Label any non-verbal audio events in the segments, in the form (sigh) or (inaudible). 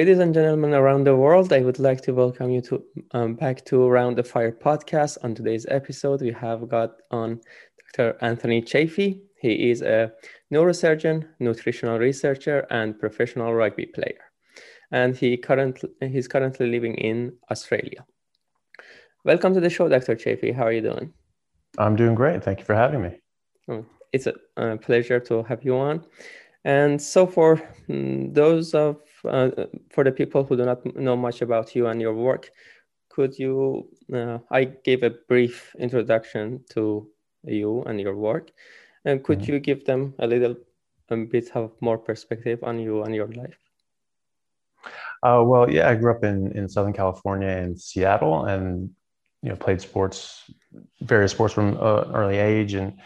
Ladies and gentlemen around the world, I would like to welcome you to um, back to Around the Fire podcast. On today's episode, we have got on Dr. Anthony Chaffee. He is a neurosurgeon, nutritional researcher, and professional rugby player. And he currently he's currently living in Australia. Welcome to the show, Dr. Chaffee. How are you doing? I'm doing great. Thank you for having me. Oh, it's a, a pleasure to have you on. And so, for mm, those of uh, for the people who do not know much about you and your work, could you? Uh, I gave a brief introduction to you and your work, and could mm-hmm. you give them a little a bit of more perspective on you and your life? Uh, well, yeah, I grew up in in Southern California in Seattle, and you know played sports, various sports from an early age, and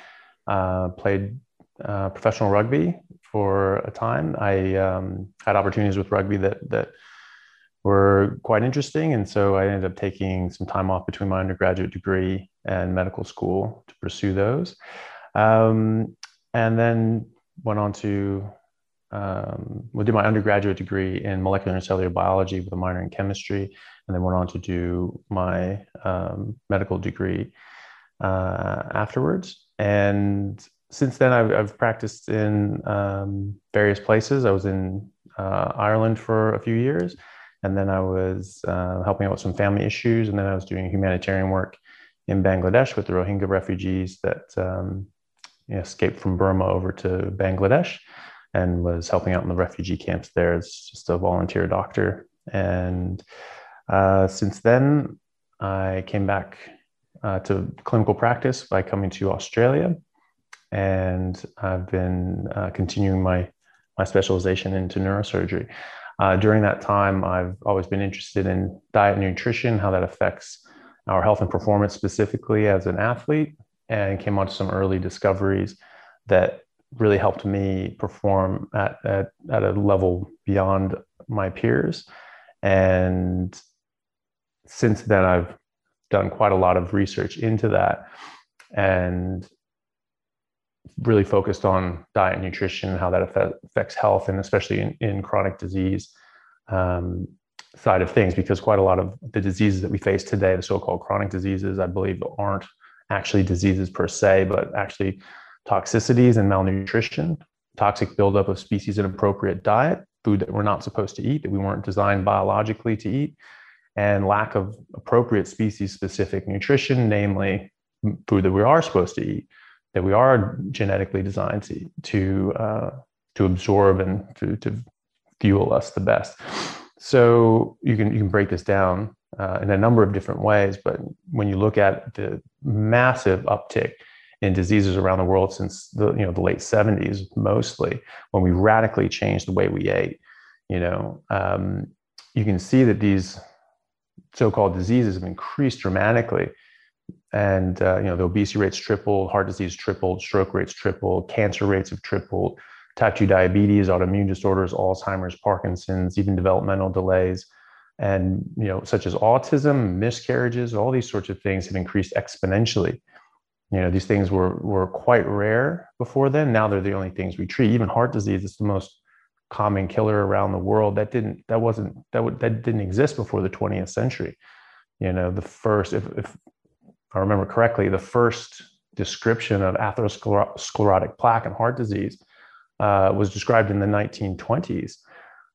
uh, played uh, professional rugby for a time. I um, had opportunities with rugby that that were quite interesting, and so I ended up taking some time off between my undergraduate degree and medical school to pursue those, um, and then went on to um, well, did my undergraduate degree in molecular and cellular biology with a minor in chemistry, and then went on to do my um, medical degree uh, afterwards. And since then, I've, I've practiced in um, various places. I was in uh, Ireland for a few years, and then I was uh, helping out with some family issues, and then I was doing humanitarian work in Bangladesh with the Rohingya refugees that um, you know, escaped from Burma over to Bangladesh, and was helping out in the refugee camps there as just a volunteer doctor. And uh, since then, I came back uh, to clinical practice by coming to Australia and I've been uh, continuing my my specialization into neurosurgery. Uh, during that time, I've always been interested in diet and nutrition, how that affects our health and performance specifically as an athlete, and came onto some early discoveries that really helped me perform at, at, at a level beyond my peers. And since then, I've done quite a lot of research into that and really focused on diet and nutrition, how that affects health, and especially in, in chronic disease um, side of things, because quite a lot of the diseases that we face today, the so-called chronic diseases, I believe aren't actually diseases per se, but actually toxicities and malnutrition, toxic buildup of species inappropriate diet, food that we're not supposed to eat, that we weren't designed biologically to eat, and lack of appropriate species specific nutrition, namely food that we are supposed to eat that we are genetically designed to uh, to absorb and to, to fuel us the best. So you can you can break this down uh, in a number of different ways, but when you look at the massive uptick in diseases around the world since the you know the late 70s, mostly when we radically changed the way we ate, you know, um, you can see that these so-called diseases have increased dramatically and uh, you know the obesity rates tripled, heart disease tripled, stroke rates tripled, cancer rates have tripled, type 2 diabetes, autoimmune disorders, Alzheimer's, Parkinson's, even developmental delays, and you know such as autism, miscarriages, all these sorts of things have increased exponentially. You know these things were were quite rare before then. Now they're the only things we treat. Even heart disease is the most common killer around the world. That didn't that wasn't that would that didn't exist before the 20th century. You know the first if if I remember correctly, the first description of atherosclerotic plaque and heart disease uh, was described in the 1920s.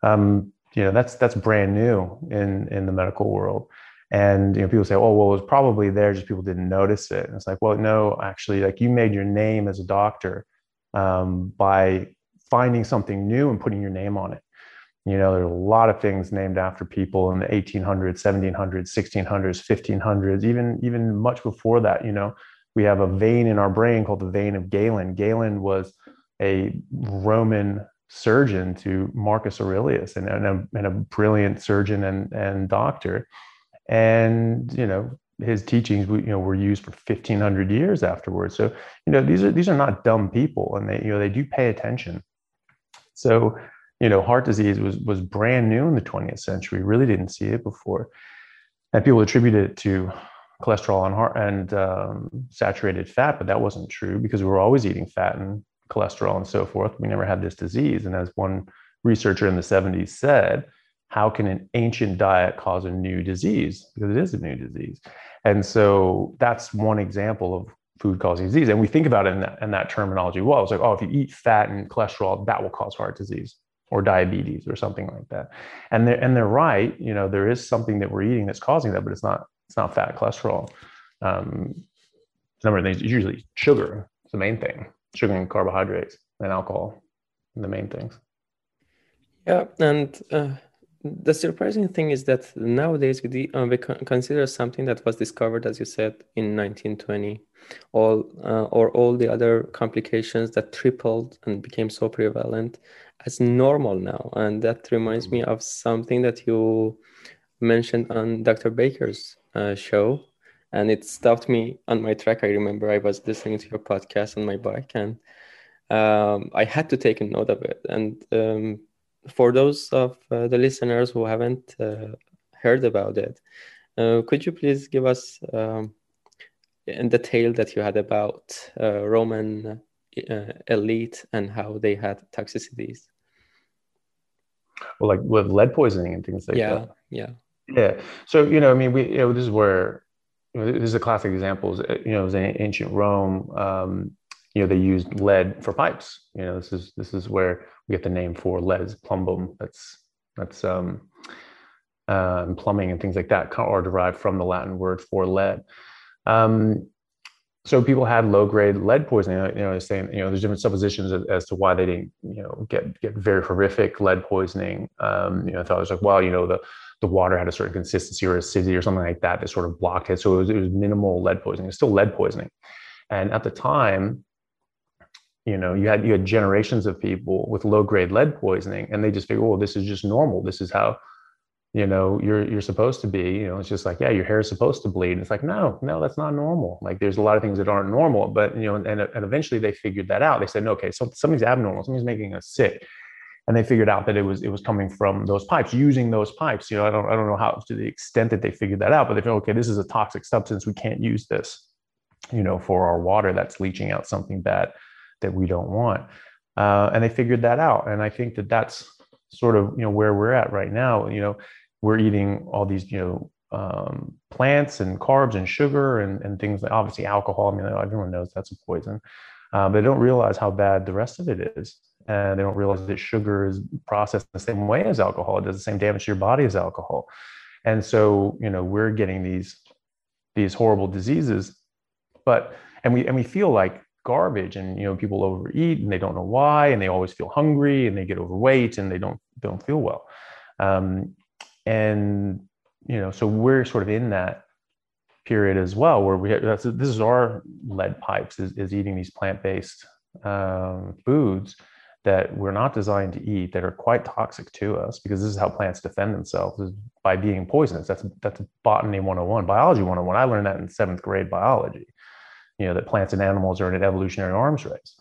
Um, you know, that's that's brand new in in the medical world. And you know, people say, "Oh, well, it was probably there, just people didn't notice it." And it's like, well, no, actually, like you made your name as a doctor um, by finding something new and putting your name on it. You know, there's a lot of things named after people in the 1800s, 1700s, 1600s, 1500s, even even much before that. You know, we have a vein in our brain called the vein of Galen. Galen was a Roman surgeon to Marcus Aurelius and, and, a, and a brilliant surgeon and, and doctor. And, you know, his teachings, you know, were used for 1500 years afterwards. So, you know, these are, these are not dumb people and they, you know, they do pay attention. So you know, heart disease was was brand new in the 20th century. Really didn't see it before, and people attributed it to cholesterol and heart and um, saturated fat, but that wasn't true because we were always eating fat and cholesterol and so forth. We never had this disease, and as one researcher in the 70s said, how can an ancient diet cause a new disease? Because it is a new disease. And so that's one example of food causing disease. And we think about it in that, in that terminology. Well, it's like, oh, if you eat fat and cholesterol, that will cause heart disease or diabetes or something like that. And they're, and they're right. You know, there is something that we're eating that's causing that, but it's not, it's not fat, cholesterol. Um, number of things, usually sugar is the main thing, sugar and carbohydrates and alcohol, the main things. Yeah. And, uh the surprising thing is that nowadays we, uh, we consider something that was discovered, as you said, in 1920, all uh, or all the other complications that tripled and became so prevalent as normal now, and that reminds me of something that you mentioned on Dr. Baker's uh, show, and it stopped me on my track. I remember I was listening to your podcast on my bike, and um, I had to take a note of it, and um, for those of uh, the listeners who haven't uh, heard about it, uh, could you please give us um, in the tale that you had about uh, Roman uh, elite and how they had toxicities? Well, like with lead poisoning and things like yeah, that. Yeah, yeah. yeah. So you know, I mean, we you know, this is where you know, this is a classic example. You know, it was in ancient Rome. Um, you know, they used lead for pipes. You know, this is this is where get the name for lead plumbum. That's that's um, uh, plumbing and things like that are derived from the Latin word for lead. Um, so people had low grade lead poisoning. You know, they're saying you know there's different suppositions as, as, to why they didn't you know get get very horrific lead poisoning. Um, you know, I thought it was like well you know the the water had a certain consistency or acidity or something like that that sort of blocked it. So it was, it was minimal lead poisoning. It's still lead poisoning. And at the time, you know you had you had generations of people with low grade lead poisoning and they just figure well this is just normal. This is how you know you're you're supposed to be. You know it's just like yeah your hair is supposed to bleed. And it's like no no that's not normal. Like there's a lot of things that aren't normal. But you know and, and eventually they figured that out. They said no, okay so something's abnormal. Something's making us sick. And they figured out that it was it was coming from those pipes using those pipes. You know i don't i don't know how to the extent that they figured that out but they feel okay this is a toxic substance. We can't use this you know for our water that's leaching out something bad that we don't want. Uh, and they figured that out. And I think that that's sort of you know where we're at right now. You know, we're eating all these you know um, plants and carbs and sugar and, and things like obviously alcohol. I mean, everyone knows that's a poison, uh, but they don't realize how bad the rest of it is. And they don't realize that sugar is processed the same way as alcohol. It does the same damage to your body as alcohol. And so, you know, we're getting these these horrible diseases, but and we and we feel like garbage and you know people overeat and they don't know why and they always feel hungry and they get overweight and they don't don't feel well. Um, and you know so we're sort of in that period as well where we have, that's this is our lead pipes is, is eating these plant-based um, foods that we're not designed to eat that are quite toxic to us because this is how plants defend themselves is by being poisonous. That's that's botany 101 biology 101 i learned that in seventh grade biology you know that plants and animals are in an evolutionary arms race.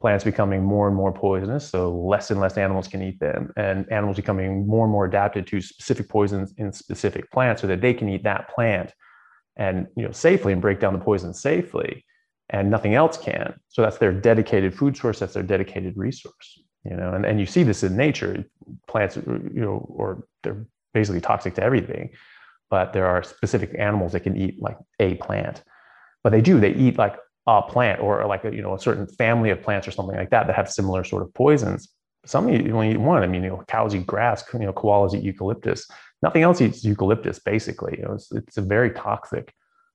Plants becoming more and more poisonous so less and less animals can eat them and animals becoming more and more adapted to specific poisons in specific plants so that they can eat that plant and you know safely and break down the poison safely and nothing else can. So that's their dedicated food source that's their dedicated resource you know and, and you see this in nature. Plants you know or they're basically toxic to everything but there are specific animals that can eat like a plant but they do they eat like a plant or like a, you know a certain family of plants or something like that that have similar sort of poisons. Some you only eat one. I mean you know cows eat grass you know koalas eat eucalyptus. Nothing else eats eucalyptus basically. You know it's, it's a very toxic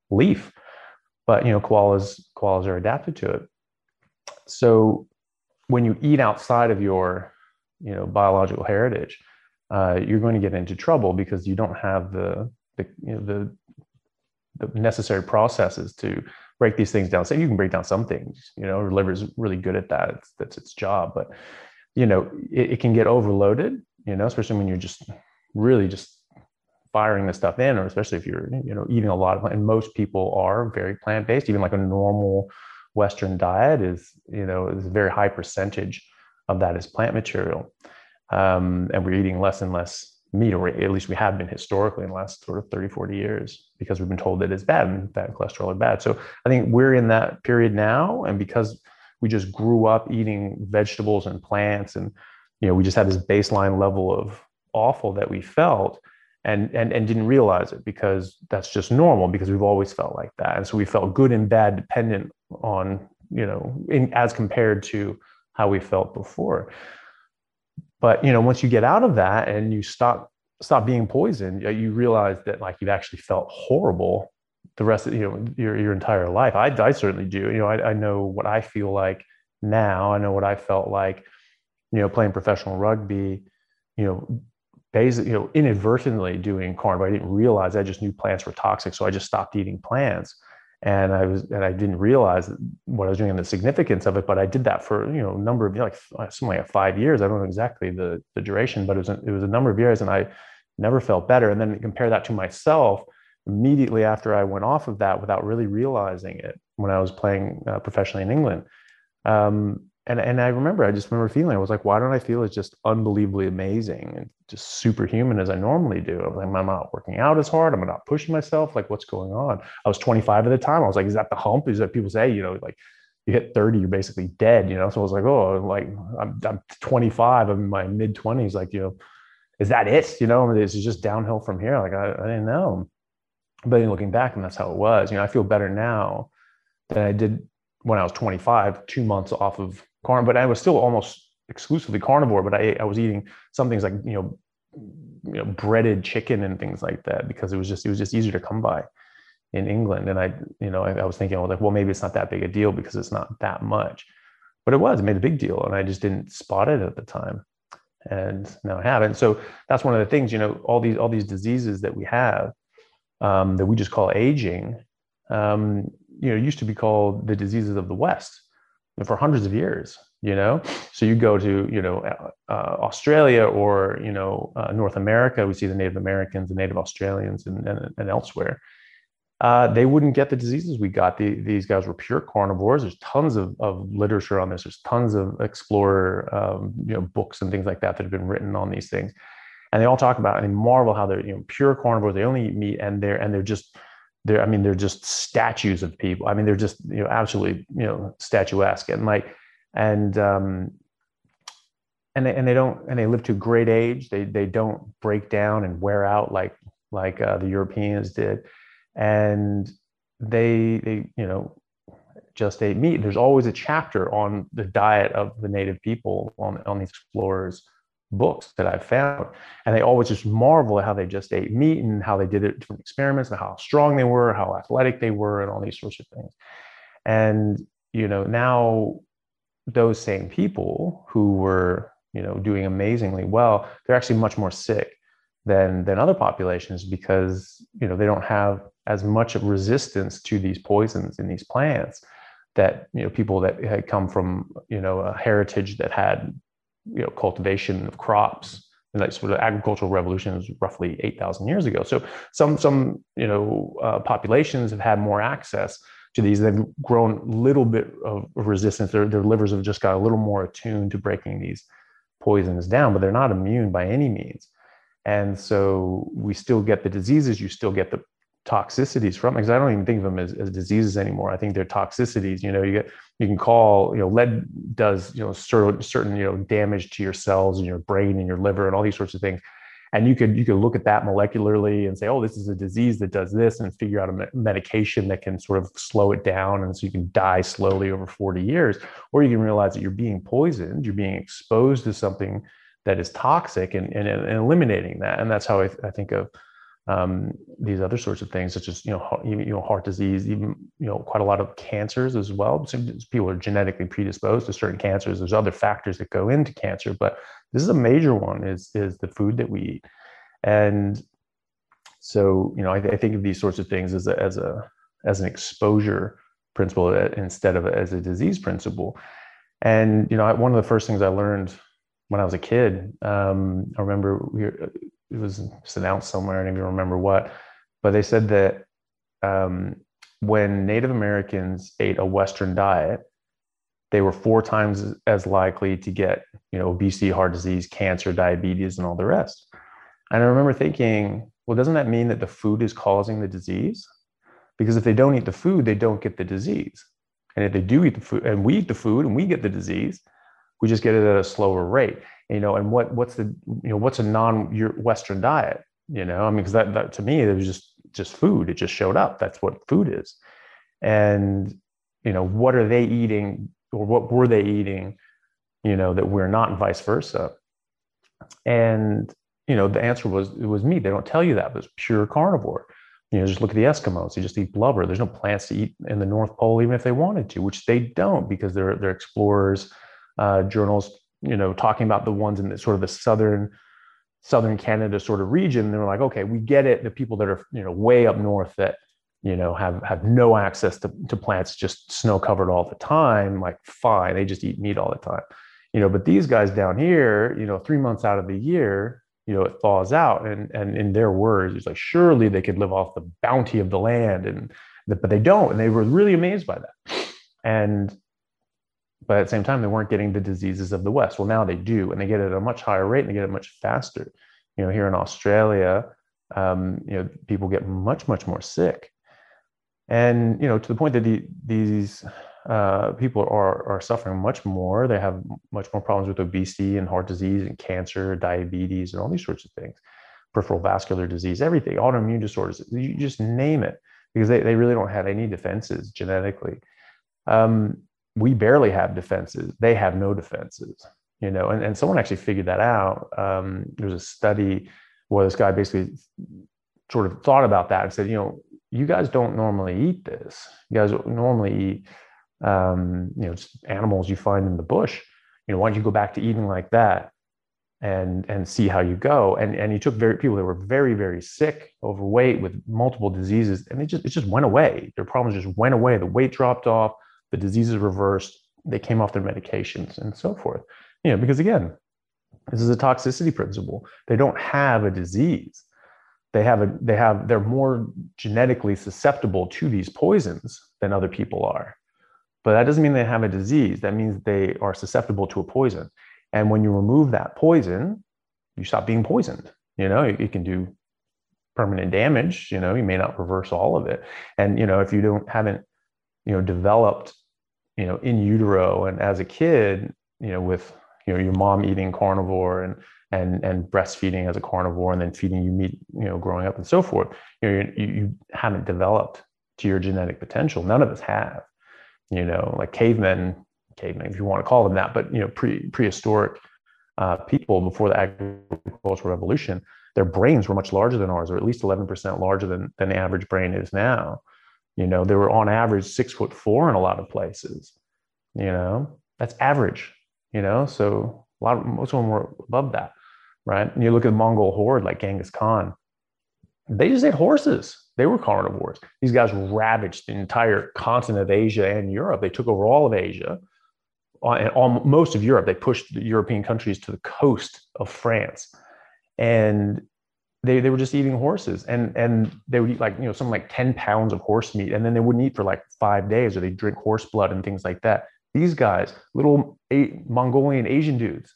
leaf but you know koalas koalas are adapted to it. So when you eat outside of your you know biological heritage uh, you're going to get into trouble because you don't have the the you know, the the necessary processes to break these things down. So you can break down some things, you know, liver is really good at that. It's, that's its job, but you know, it, it, can get overloaded, you know, especially when you're just really just firing the stuff in, or especially if you're, you know, eating a lot of, and most people are very plant-based, even like a normal Western diet is, you know, is a very high percentage of that is plant material. Um, and we're eating less and less meat, or at least we have been historically in the last sort of 30, 40 years, because we've been told that it's bad and bad cholesterol are bad. So I think we're in that period now. And because we just grew up eating vegetables and plants and you know, we just had this baseline level of awful that we felt and, and, and didn't realize it because that's just normal because we've always felt like that. And so we felt good and bad dependent on, you know, in, as compared to how we felt before. But, you know, once you get out of that and you stop, stop being poisoned, you realize that like you've actually felt horrible the rest of, you know, your, your entire life. I, I certainly do. You know, I, I know what I feel like now. I know what I felt like, you know, playing professional rugby, you know, basically, you know, inadvertently doing carnivore. I didn't realize. I just knew plants were toxic, so I just stopped eating plants. And I was, and I didn't realize what I was doing and the significance of it. But I did that for you know a number of like something like five years. I don't know exactly the the duration, but it was a, it was a number of years, and I never felt better. And then compare that to myself immediately after I went off of that without really realizing it when I was playing uh, professionally in England. Um, and and I remember, I just remember feeling, I was like, why don't I feel as just unbelievably amazing and just superhuman as I normally do? I was like, I'm not working out as hard. I'm not pushing myself. Like, what's going on? I was 25 at the time. I was like, is that the hump? Is that people say, you know, like you hit 30, you're basically dead, you know? So I was like, oh, like I'm, I'm 25, I'm in my mid 20s. Like, you know, is that it? You know, it's just downhill from here. Like, I, I didn't know. But looking back, and that's how it was. You know, I feel better now than I did when I was 25, two months off of carn, but I was still almost exclusively carnivore. But I I was eating some things like you know you know breaded chicken and things like that because it was just it was just easier to come by in England. And I you know I, I was thinking was like well maybe it's not that big a deal because it's not that much, but it was it made a big deal and I just didn't spot it at the time. And now I haven't. So that's one of the things, you know, all these all these diseases that we have um, that we just call aging, um, you know, used to be called the diseases of the West for hundreds of years you know? So you go to you know uh, australia or you know uh, north america we see the native americans and native australians and, and, and elsewhere. Uh, they wouldn't get the diseases we got. The, these guys were pure carnivores. There's tons of, of literature on this. There's tons of explorer um, you know books and things like that that have been written on these things. And they all talk about and they marvel how they're you know pure carnivores. They only eat meat and they're and they're just they're i mean they're just statues of people. I mean they're just you know absolutely you know statuesque and like and um and they, and they don't and they live to a great age. They they don't break down and wear out like like uh, the europeans did. And they they you know just ate meat. There's always a chapter on the diet of the native people on on these explorers books that I've found. And they always just marvel at how they just ate meat and how they did it different experiments and how strong they were, how athletic they were, and all these sorts of things. And, you know, now those same people who were, you know, doing amazingly well, they're actually much more sick than than other populations because, you know, they don't have as much of resistance to these poisons in these plants that you know people that had come from you know a heritage that had you know cultivation of crops and that sort of agricultural revolution was roughly 8,000 years ago. So some some you know uh, populations have had more access to these. They've grown a little bit of resistance. Their their livers have just got a little more attuned to breaking these poisons down, but they're not immune by any means. And so we still get the diseases. You still get the toxicities from because I don't even think of them as, as diseases anymore. I think they're toxicities. You know, you get you can call you know lead does you know certain certain you know damage to your cells and your brain and your liver and all these sorts of things. And you could you could look at that molecularly and say, oh, this is a disease that does this, and figure out a medication that can sort of slow it down, and so you can die slowly over 40 years. Or you can realize that you're being poisoned, you're being exposed to something that is toxic, and, and, and eliminating that. And that's how I, I think of um, these other sorts of things, such as you know, you know, heart disease, even you know, quite a lot of cancers as well. people are genetically predisposed to certain cancers. There's other factors that go into cancer, but this is a major one. Is is the food that we eat, and so you know, I, I think of these sorts of things as a, as a as an exposure principle uh, instead of as a disease principle. And you know, one of the first things I learned when I was a kid, um, I remember we were, it was just announced somewhere, I don't even remember what, but they said that um, when Native Americans ate a Western diet, they were four times as likely to get, you know, obesity, heart disease, cancer, diabetes, and all the rest. And I remember thinking, well, doesn't that mean that the food is causing the disease? Because if they don't eat the food, they don't get the disease. And if they do eat the food, and we eat the food and we get the disease, We just get it at a slower rate. You know, and what what's the you know what's a non-Western diet? You know, I mean, because that, that to me it was just just food. It just showed up. That's what food is. And you know, what are they eating or what were they eating? You know, that we're not, and vice versa. And you know, the answer was it was meat. They don't tell you that, but it's pure carnivore. You know, just look at the Eskimos. They just eat blubber. There's no plants to eat in the North Pole, even if they wanted to, which they don't because they're they're explorers. Uh, journals, you know, talking about the ones in the sort of the southern southern Canada sort of region. They're like, okay, we get it. The people that are you know way up north that you know have have no access to, to plants, just snow covered all the time. Like, fine, they just eat meat all the time. You know, but these guys down here, you know, three months out of the year, you know it thaws out and and in their words it's like surely they could live off the bounty of the land and but they don't and they were really amazed by that and but at the same time they weren't getting the diseases of the west well now they do and they get it at a much higher rate and they get it much faster you know here in australia um, you know people get much much more sick and you know to the point that the, these uh, people are, are suffering much more. They have much more problems with obesity and heart disease and cancer, diabetes, and all these sorts of things, peripheral vascular disease, everything, autoimmune disorders. You just name it because they, they really don't have any defenses genetically. Um, we barely have defenses. They have no defenses, you know, and, and someone actually figured that out. Um, there was a study where this guy basically sort of thought about that and said, you know, you guys don't normally eat this. You guys normally eat um, you know, animals you find in the bush. You know, why don't you go back to eating like that and and see how you go? And and he took very people that were very very sick, overweight, with multiple diseases, and it just it just went away. Their problems just went away. The weight dropped off. The diseases reversed. They came off their medications and so forth. You know, because again, this is a toxicity principle. They don't have a disease. They have a they have they're more genetically susceptible to these poisons than other people are. But that doesn't mean they have a disease. That means they are susceptible to a poison. And when you remove that poison, you stop being poisoned. You know, it, it can do permanent damage. You know, you may not reverse all of it. And you know, if you don't haven't, you know, developed, you know, in utero and as a kid, you know, with you know your mom eating carnivore and and and breastfeeding as a carnivore and then feeding you meat, you know, growing up and so forth, you know, you, you haven't developed to your genetic potential. None of us have you know, like cavemen, cavemen, if you want to call them that, but you know, pre prehistoric uh, people before the agricultural revolution, their brains were much larger than ours, or at least 11% larger than, than the average brain is now. You know, they were on average six foot four in a lot of places. You know, that's average, you know, so a lot of most of them were above that, right? And you look at the Mongol horde like Genghis Khan, they just ate horses. They were carnivores. These guys ravaged the entire continent of Asia and Europe. They took over all of Asia uh, and all, most of Europe. They pushed the European countries to the coast of France, and they, they were just eating horses. And and they would eat like you know something like ten pounds of horse meat, and then they wouldn't eat for like five days, or they drink horse blood and things like that. These guys, little eight Mongolian Asian dudes,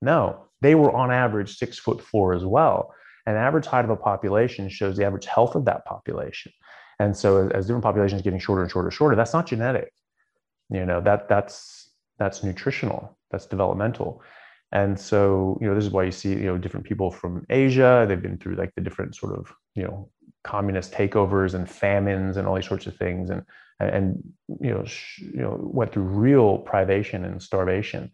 no, they were on average six foot four as well. And average height of a population shows the average health of that population. And so as, as different populations getting shorter and shorter and shorter, that's not genetic. You know, that that's that's nutritional, that's developmental. And so, you know, this is why you see, you know, different people from Asia, they've been through like the different sort of, you know, communist takeovers and famines and all these sorts of things and and you know sh- you know went through real privation and starvation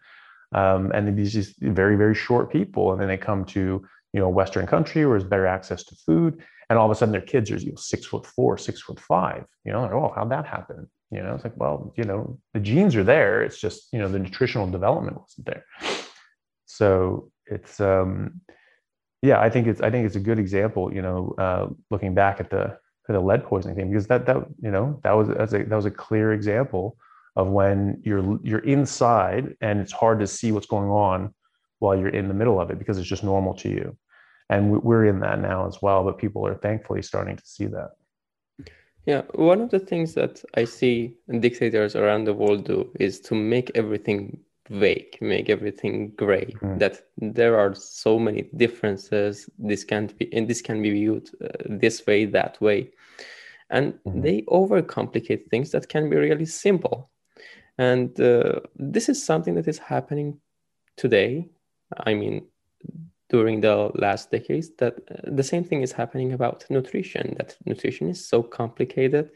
um, and these just very very short people and then they come to you know, Western country where there's better access to food. And all of a sudden their kids are you know, six foot four, six foot five. You know, like, oh, how'd that happen? You know, it's like, well, you know, the genes are there. It's just, you know, the nutritional development wasn't there. So it's um yeah, I think it's I think it's a good example, you know, uh, looking back at the at the lead poisoning thing, because that that you know, that was that's a that was a clear example of when you're you're inside and it's hard to see what's going on while you're in the middle of it because it's just normal to you. And we're in that now as well but people are thankfully starting to see that. Yeah one of the things that i see dictators around the world do is to make everything vague make everything gray mm. that there are so many differences this can't be and this can be viewed uh, this way that way and mm. they overcomplicate things that can be really simple and uh, this is something that is happening today, I mean, during the last decades, that uh, the same thing is happening about nutrition. That nutrition is so complicated,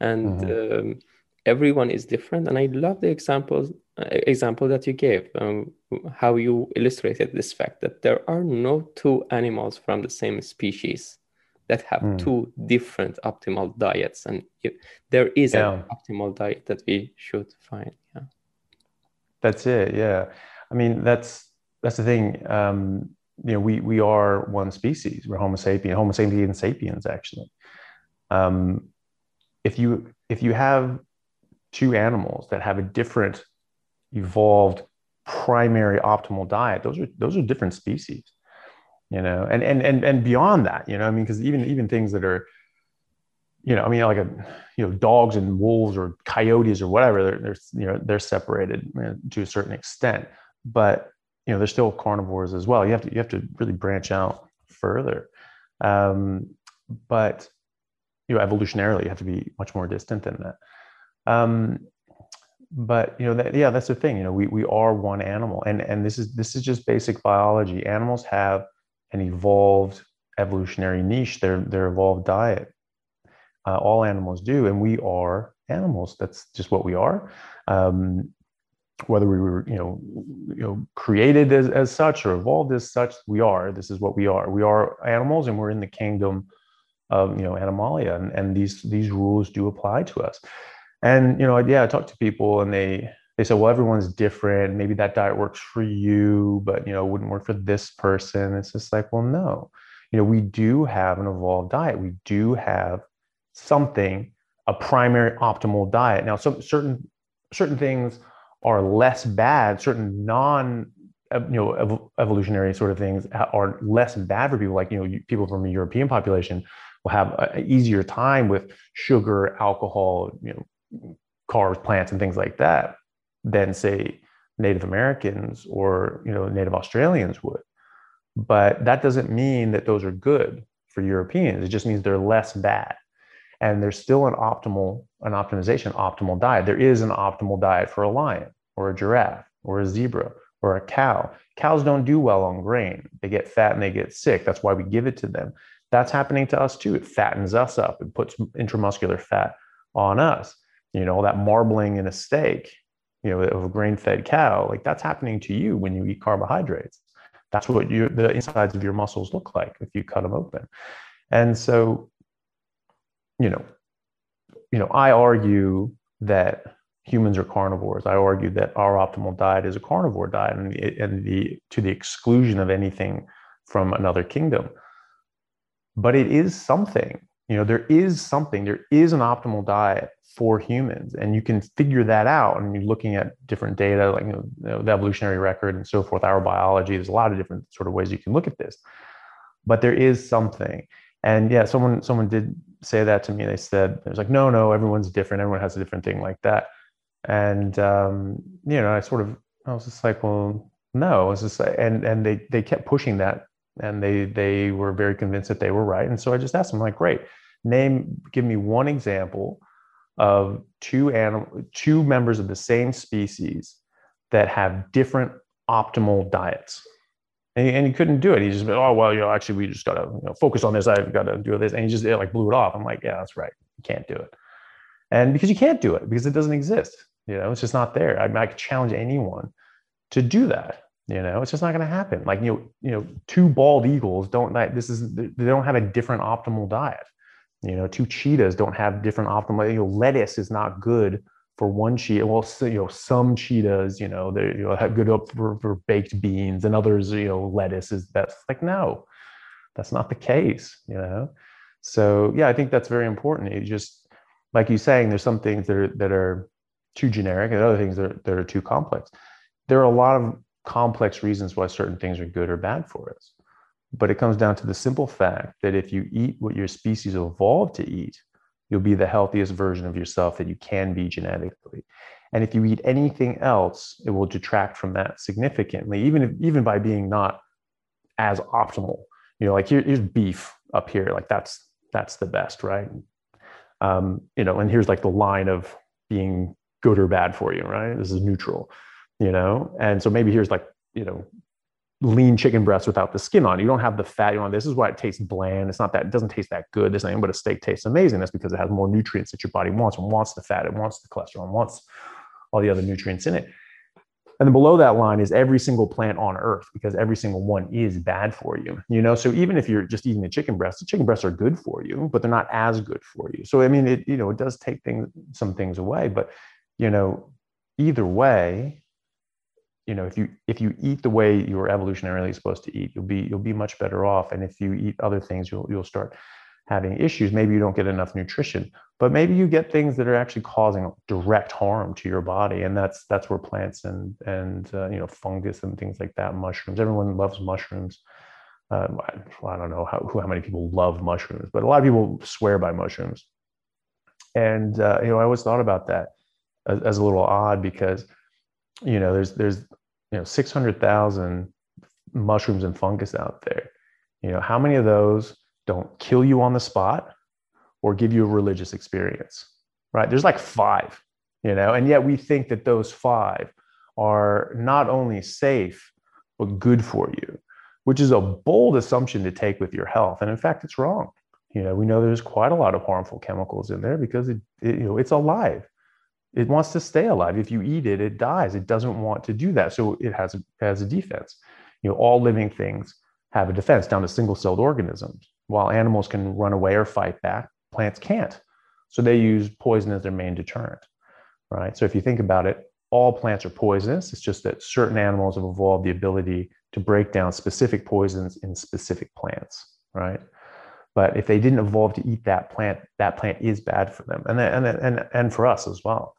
and mm-hmm. um, everyone is different. And I love the examples example that you gave, um, how you illustrated this fact that there are no two animals from the same species that have mm. two different optimal diets and there is yeah. an optimal diet that we should find yeah that's it yeah i mean that's that's the thing um you know we we are one species we're homo sapiens homo sapiens sapiens actually um if you if you have two animals that have a different evolved primary optimal diet those are those are different species you know and and and and beyond that you know i mean because even even things that are you know i mean like a you know dogs and wolves or coyotes or whatever they're, they're you know they're separated to a certain extent but you know they're still carnivores as well. You have to you have to really branch out further um, but you know evolutionarily you have to be much more distant than that um, but you know that yeah that's the thing you know we we are one animal and and this is this is just basic biology animals have an evolved evolutionary niche, their their evolved diet. Uh, all animals do, and we are animals. That's just what we are. Um, whether we were, you know, you know, created as, as such or evolved as such, we are. This is what we are. We are animals, and we're in the kingdom of you know animalia, and, and these these rules do apply to us. And you know, yeah, I talk to people, and they they said, well, everyone's different. Maybe that diet works for you, but you know, wouldn't work for this person. It's just like, well, no. You know, we do have an evolved diet. We do have something, a primary optimal diet. Now, some certain certain things are less bad. Certain non uh, you know ev- evolutionary sort of things are less bad for people. Like you know, people from the European population will have an easier time with sugar, alcohol, you know, carbs, plants, and things like that than say Native Americans or you know Native Australians would. But that doesn't mean that those are good for Europeans. It just means they're less bad. And there's still an optimal, an optimization, optimal diet. There is an optimal diet for a lion or a giraffe or a zebra or a cow. Cows don't do well on grain. They get fat and they get sick. That's why we give it to them. That's happening to us too. It fattens us up. It puts intramuscular fat on us. You know, all that marbling in a steak you know, of a grain-fed cow, like that's happening to you when you eat carbohydrates. That's what you the insides of your muscles look like if you cut them open. And so, you know, you know, I argue that humans are carnivores. I argue that our optimal diet is a carnivore diet, and, and the to the exclusion of anything from another kingdom. But it is something. You know, there is something. There is an optimal diet for humans and you can figure that out and you're looking at different data like you know, the evolutionary record and so forth our biology there's a lot of different sort of ways you can look at this. But there is something. And yeah someone someone did say that to me. They said it was like no no everyone's different. Everyone has a different thing like that. And um, you know i sort of i was just like well no. It's just and and they they kept pushing that and they they were very convinced that they were right. And so i just asked them like great name give me one example of two animal two members of the same species that have different optimal diets. And he, and he couldn't do it. He just oh well you know actually we just gotta you know, focus on this. I've got to do this. And he just it like blew it off. I'm like yeah that's right. You can't do it. And because you can't do it because it doesn't exist you know it's just not there. I, I could challenge anyone to do that you know it's just not going to happen like you know you know two bald eagles don't like this is they don't have a different optimal diet you know, two cheetahs don't have different optimal. You know, lettuce is not good for one cheetah. Well, so, you know, some cheetahs, you know, they you know have good up for, for baked beans, and others, you know, lettuce is best. Like, no, that's not the case. You know, so yeah, I think that's very important. It just like you saying, there's some things that are that are too generic, and other things that are, that are too complex. There are a lot of complex reasons why certain things are good or bad for us. But it comes down to the simple fact that if you eat what your species evolved to eat, you'll be the healthiest version of yourself that you can be genetically. And if you eat anything else, it will detract from that significantly, even if, even by being not as optimal. You know, like here, here's beef up here, like that's that's the best, right? Um, you know, and here's like the line of being good or bad for you, right? This is neutral, you know, and so maybe here's like you know lean chicken breast without the skin on. You don't have the fat. You know, this is why it tastes bland. It's not that it doesn't taste that good. This thing, but a steak tastes amazing. That's because it has more nutrients that your body wants. It wants the fat. It wants the cholesterol. It wants all the other nutrients in it. And then below that line is every single plant on earth because every single one is bad for you. You know, so even if you're just eating the chicken breast, the chicken breasts are good for you, but they're not as good for you. So I mean, it you know, it does take things some things away, but you know, either way, you know if you if you eat the way you were evolutionarily supposed to eat you'll be you'll be much better off. And if you eat other things you'll you'll start having issues. Maybe you don't get enough nutrition but maybe you get things that are actually causing direct harm to your body. And that's that's where plants and and uh, you know fungus and things like that mushrooms everyone loves mushrooms. Uh, I, I don't know how how many people love mushrooms but a lot of people swear by mushrooms. And uh, you know I always thought about that as, as a little odd because you know there's there's you know 600,000 mushrooms and fungus out there. You know how many of those don't kill you on the spot or give you a religious experience right? There's like five you know and yet we think that those five are not only safe but good for you which is a bold assumption to take with your health. And in fact it's wrong. You know we know there's quite a lot of harmful chemicals in there because it, it you know it's alive it wants to stay alive. If you eat it, it dies. It doesn't want to do that. So it has a, has a defense. You know, all living things have a defense down to single-celled organisms. While animals can run away or fight back, plants can't. So they use poison as their main deterrent, right? So if you think about it, all plants are poisonous. It's just that certain animals have evolved the ability to break down specific poisons in specific plants, right? But if they didn't evolve to eat that plant, that plant is bad for them, and and and and for us as well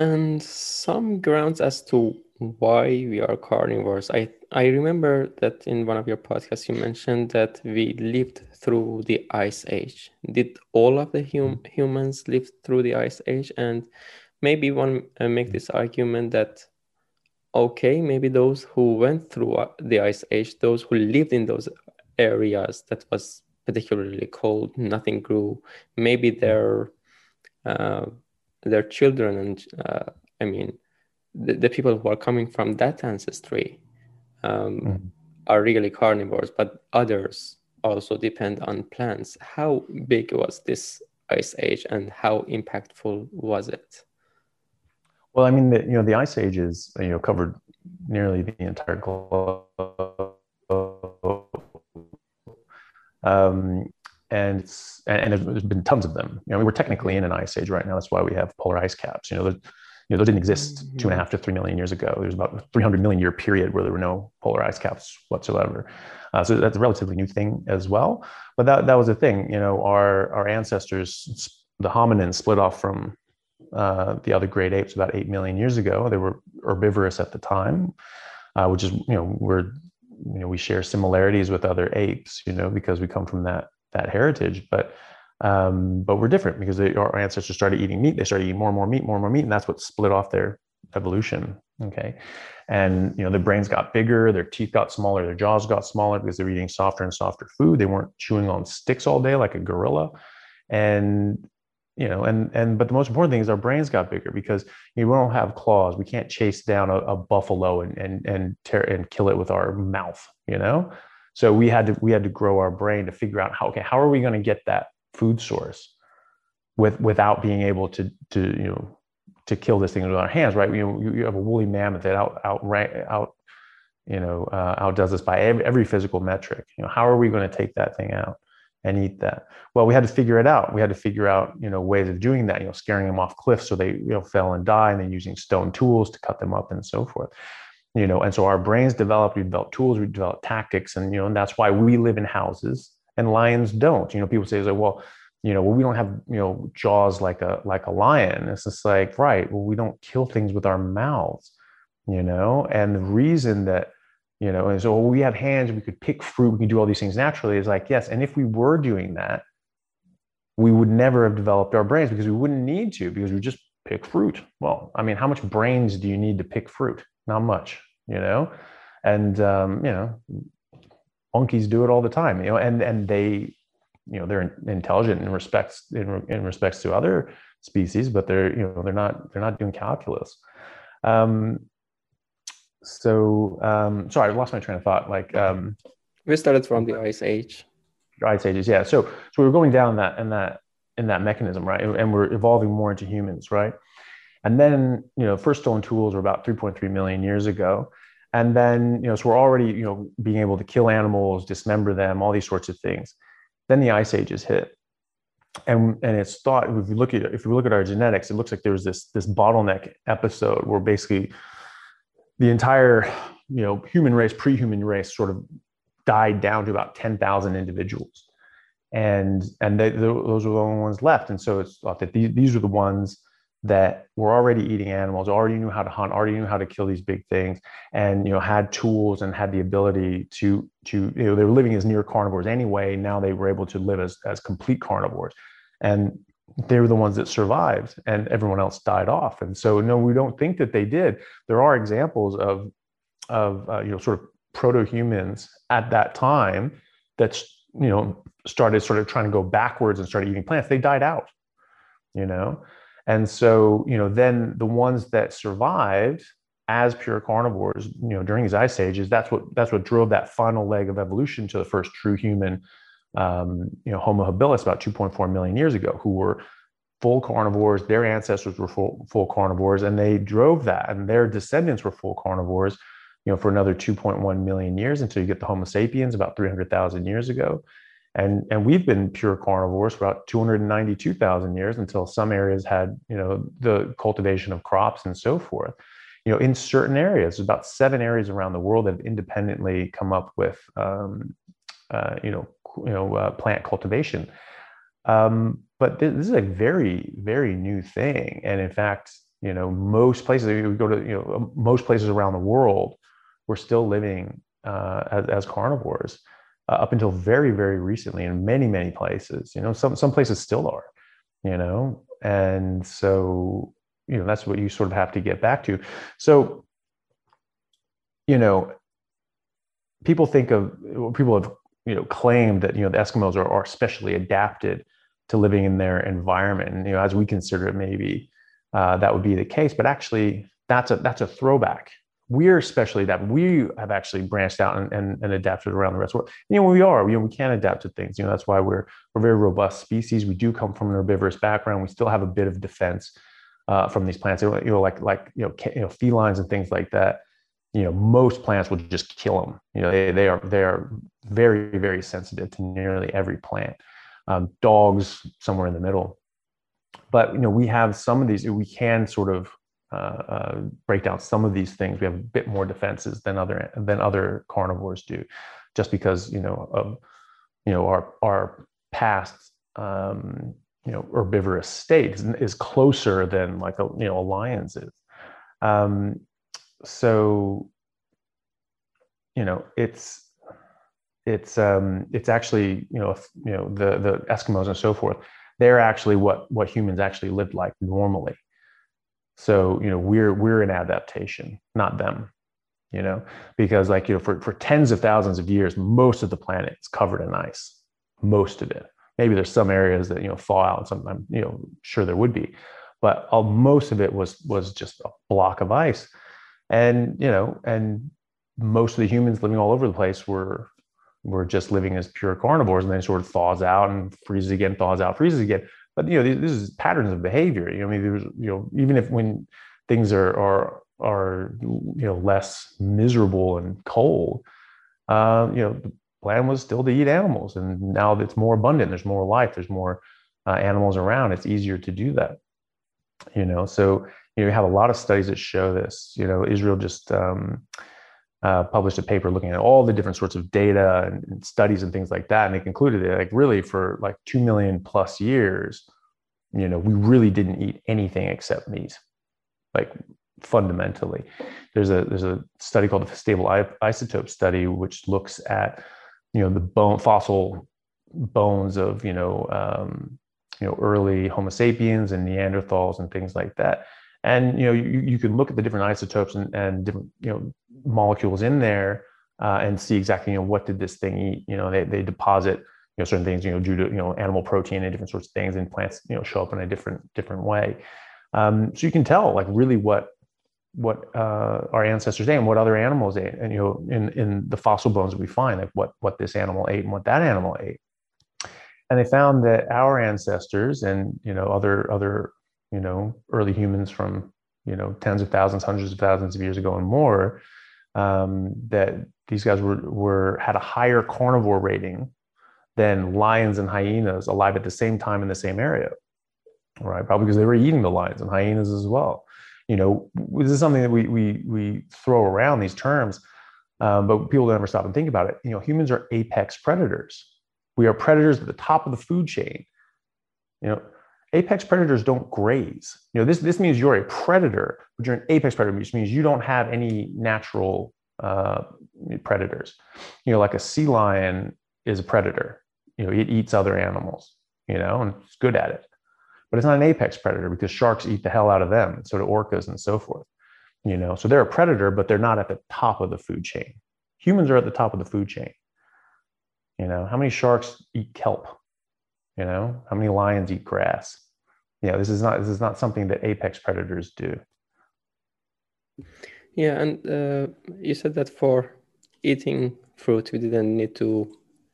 and some grounds as to why we are carnivores. I I remember that in one of your podcasts you mentioned that we lived through the ice age. Did all of the hum- humans live through the ice age? And maybe one uh, make this argument that okay, maybe those who went through uh, the ice age, those who lived in those areas that was particularly cold, nothing grew. Maybe their uh, their children and uh, i mean the, the, people who are coming from that ancestry um, mm. are really carnivores but others also depend on plants. How big was this ice age and how impactful was it? Well i mean the, you know the ice age is you know covered nearly the entire globe. Um, and it's and there's been tons of them. You know, we're technically in an ice age right now. That's why we have polar ice caps. You know, you know, those didn't exist two and a half to three million years ago. There's about a 300 million year period where there were no polar ice caps whatsoever. Uh, so that's a relatively new thing as well. But that that was a thing. You know, our our ancestors, the hominins, split off from uh, the other great apes about eight million years ago. They were herbivorous at the time, uh, which is you know we're you know we share similarities with other apes. You know because we come from that that heritage, but um, but we're different because they, our ancestors started eating meat. They started eating more and more meat, more and more meat, and that's what split off their evolution. Okay, and you know their brains got bigger, their teeth got smaller, their jaws got smaller because they're eating softer and softer food. They weren't chewing on sticks all day like a gorilla, and you know, and and but the most important thing is our brains got bigger because you know, we don't have claws. We can't chase down a, a buffalo and and and tear and kill it with our mouth. You know, so we had to we had to grow our brain to figure out how okay how are we going to get that food source with without being able to to you know to kill this thing with our hands right? You know you have a woolly mammoth that out out out you know uh, outdoes us by every, every physical metric. You know how are we going to take that thing out and eat that? Well we had to figure it out. We had to figure out you know ways of doing that you know scaring them off cliffs so they you know fell and die and then using stone tools to cut them up and so forth you know and so our brains developed we developed tools we developed tactics and you know and that's why we live in houses and lions don't. You know people say like well you know well we don't have you know jaws like a like a lion. It's just like right well we don't kill things with our mouths you know? And the reason that you know and so we have hands we could pick fruit we can do all these things naturally is like yes and if we were doing that we would never have developed our brains because we wouldn't need to because we just pick fruit. Well i mean how much brains do you need to pick fruit not much, you know, and um, you know, monkeys do it all the time, you know, and and they, you know, they're intelligent in respects in, in respects to other species, but they're you know they're not they're not doing calculus. Um, so um, sorry, I lost my train of thought. Like um, we started from the ice age. Ice ages, yeah. So so we were going down that and that in that mechanism, right? And we're evolving more into humans, right? And then you know, first stone tools were about 3.3 million years ago. And then, you know, so we're already, you know, being able to kill animals, dismember them, all these sorts of things. Then the ice ages hit. And, and it's thought if we look at if we look at our genetics, it looks like there's this this bottleneck episode where basically the entire you know human race, pre-human race, sort of died down to about 10,000 individuals, and and they, those were the only ones left. And so it's thought that these, these are the ones that were already eating animals, already knew how to hunt, already knew how to kill these big things, and you know had tools and had the ability to to you know they were living as near carnivores anyway. Now they were able to live as as complete carnivores, and they were the ones that survived, and everyone else died off. And so no, we don't think that they did. There are examples of of uh, you know sort of proto humans at that time that's you know started sort of trying to go backwards and started eating plants. They died out, you know and so, you know, then the ones that survived as pure carnivores, you know, during these ice ages, that's what that's what drove that final leg of evolution to the first true human, um, you know, Homo habilis about 2.4 million years ago, who were full carnivores. Their ancestors were full, full carnivores, and they drove that, and their descendants were full carnivores, you know, for another 2.1 million years until you get the Homo sapiens about 300,000 years ago. And, and we've been pure carnivores for about 292,000 years until some areas had, you know, the cultivation of crops and so forth. You know, in certain areas, about seven areas around the world that have independently come up with, um, uh, you know, you know, uh, plant cultivation. Um, but this, this is a very, very new thing. And in fact, you know, most places we go to, you know, most places around the world, we're still living uh, as, as carnivores uh, up until very very recently in many many places. You know some some places still are you know? And so you know that's what you sort of have to get back to. So you know people think of people have you know claimed that you know the eskimos are, are especially adapted to living in their environment. And you know as we consider it maybe uh, that would be the case. But actually that's a that's a throwback we're especially that we have actually branched out and, and, and, adapted around the rest of the world. You know, we are, you know, we can adapt to things. You know, that's why we're we're very robust species. We do come from an herbivorous background. We still have a bit of defense uh, from these plants. You know, like like you know, you know, felines and things like that. You know, most plants will just kill them. You know, they they are they are very very sensitive to nearly every plant. Um, dogs somewhere in the middle, but you know, we have some of these. We can sort of uh, uh, break down some of these things, we have a bit more defenses than other than other carnivores do, just because you know of you know our our past um, you know herbivorous state is, is, closer than like a you know a lion's is. Um, so you know it's it's um, it's actually you know you know the the Eskimos and so forth. They're actually what what humans actually lived like normally so, you know, we're we're in adaptation, not them, you know, because like, you know, for, for tens of thousands of years, most of the planet is covered in ice. Most of it. Maybe there's some areas that, you know, thaw out some I'm, you know, sure there would be. But all, most of it was was just a block of ice. And, you know, and most of the humans living all over the place were were just living as pure carnivores and then sort of thaws out and freezes again, thaws out, freezes again but you know this is patterns of behavior. You know i mean there's you know even if when things are are are you know less miserable and cold uh, you know the plan was still to eat animals. And now it's more abundant there's more life there's more uh, animals around it's easier to do that you know? So you know you have a lot of studies that show this. You know israel just um, uh, published a paper looking at all the different sorts of data and, and, studies and things like that. And they concluded that, like, really, for like 2 million plus years, you know, we really didn't eat anything except meat, like fundamentally. There's a there's a study called the stable isotope study, which looks at, you know, the bone fossil bones of, you know, um, you know, early Homo sapiens and Neanderthals and things like that and you know you, you can look at the different isotopes and, and different you know molecules in there uh, and see exactly you know what did this thing eat? You know they, they deposit you know certain things you know due to you know animal protein and different sorts of things and plants you know show up in a different different way. Um, so you can tell like really what what uh, our ancestors ate and what other animals ate, and you know, in in the fossil bones we find, like what what this animal ate and what that animal ate, and they found that our ancestors and you know other other you know early humans from you know tens of thousands, hundreds of thousands of years ago and more, um, that these guys were were had a higher carnivore rating than lions and hyenas alive at the same time in the same area, right? Probably because they were eating the lions and hyenas as well you know, this is something that we we we throw around these terms, um, but people don't ever stop and think about it. You know, humans are apex predators. We are predators at the top of the food chain. You know, apex predators don't graze. You know, this this means you're a predator, but you're an apex predator, which means you don't have any natural uh, predators. You know, like a sea lion is a predator. You know, it eats other animals. You know, and it's good at it but it's not an apex predator because sharks eat the hell out of them, so do orcas and so forth. You know, so they're a predator, but they're not at the top of the food chain. Humans are at the top of the food chain. You know, how many sharks eat kelp? You know, how many lions eat grass? Yeah, this is not this is not something that apex predators do. Yeah, and uh, you said that for eating fruit, we didn't need to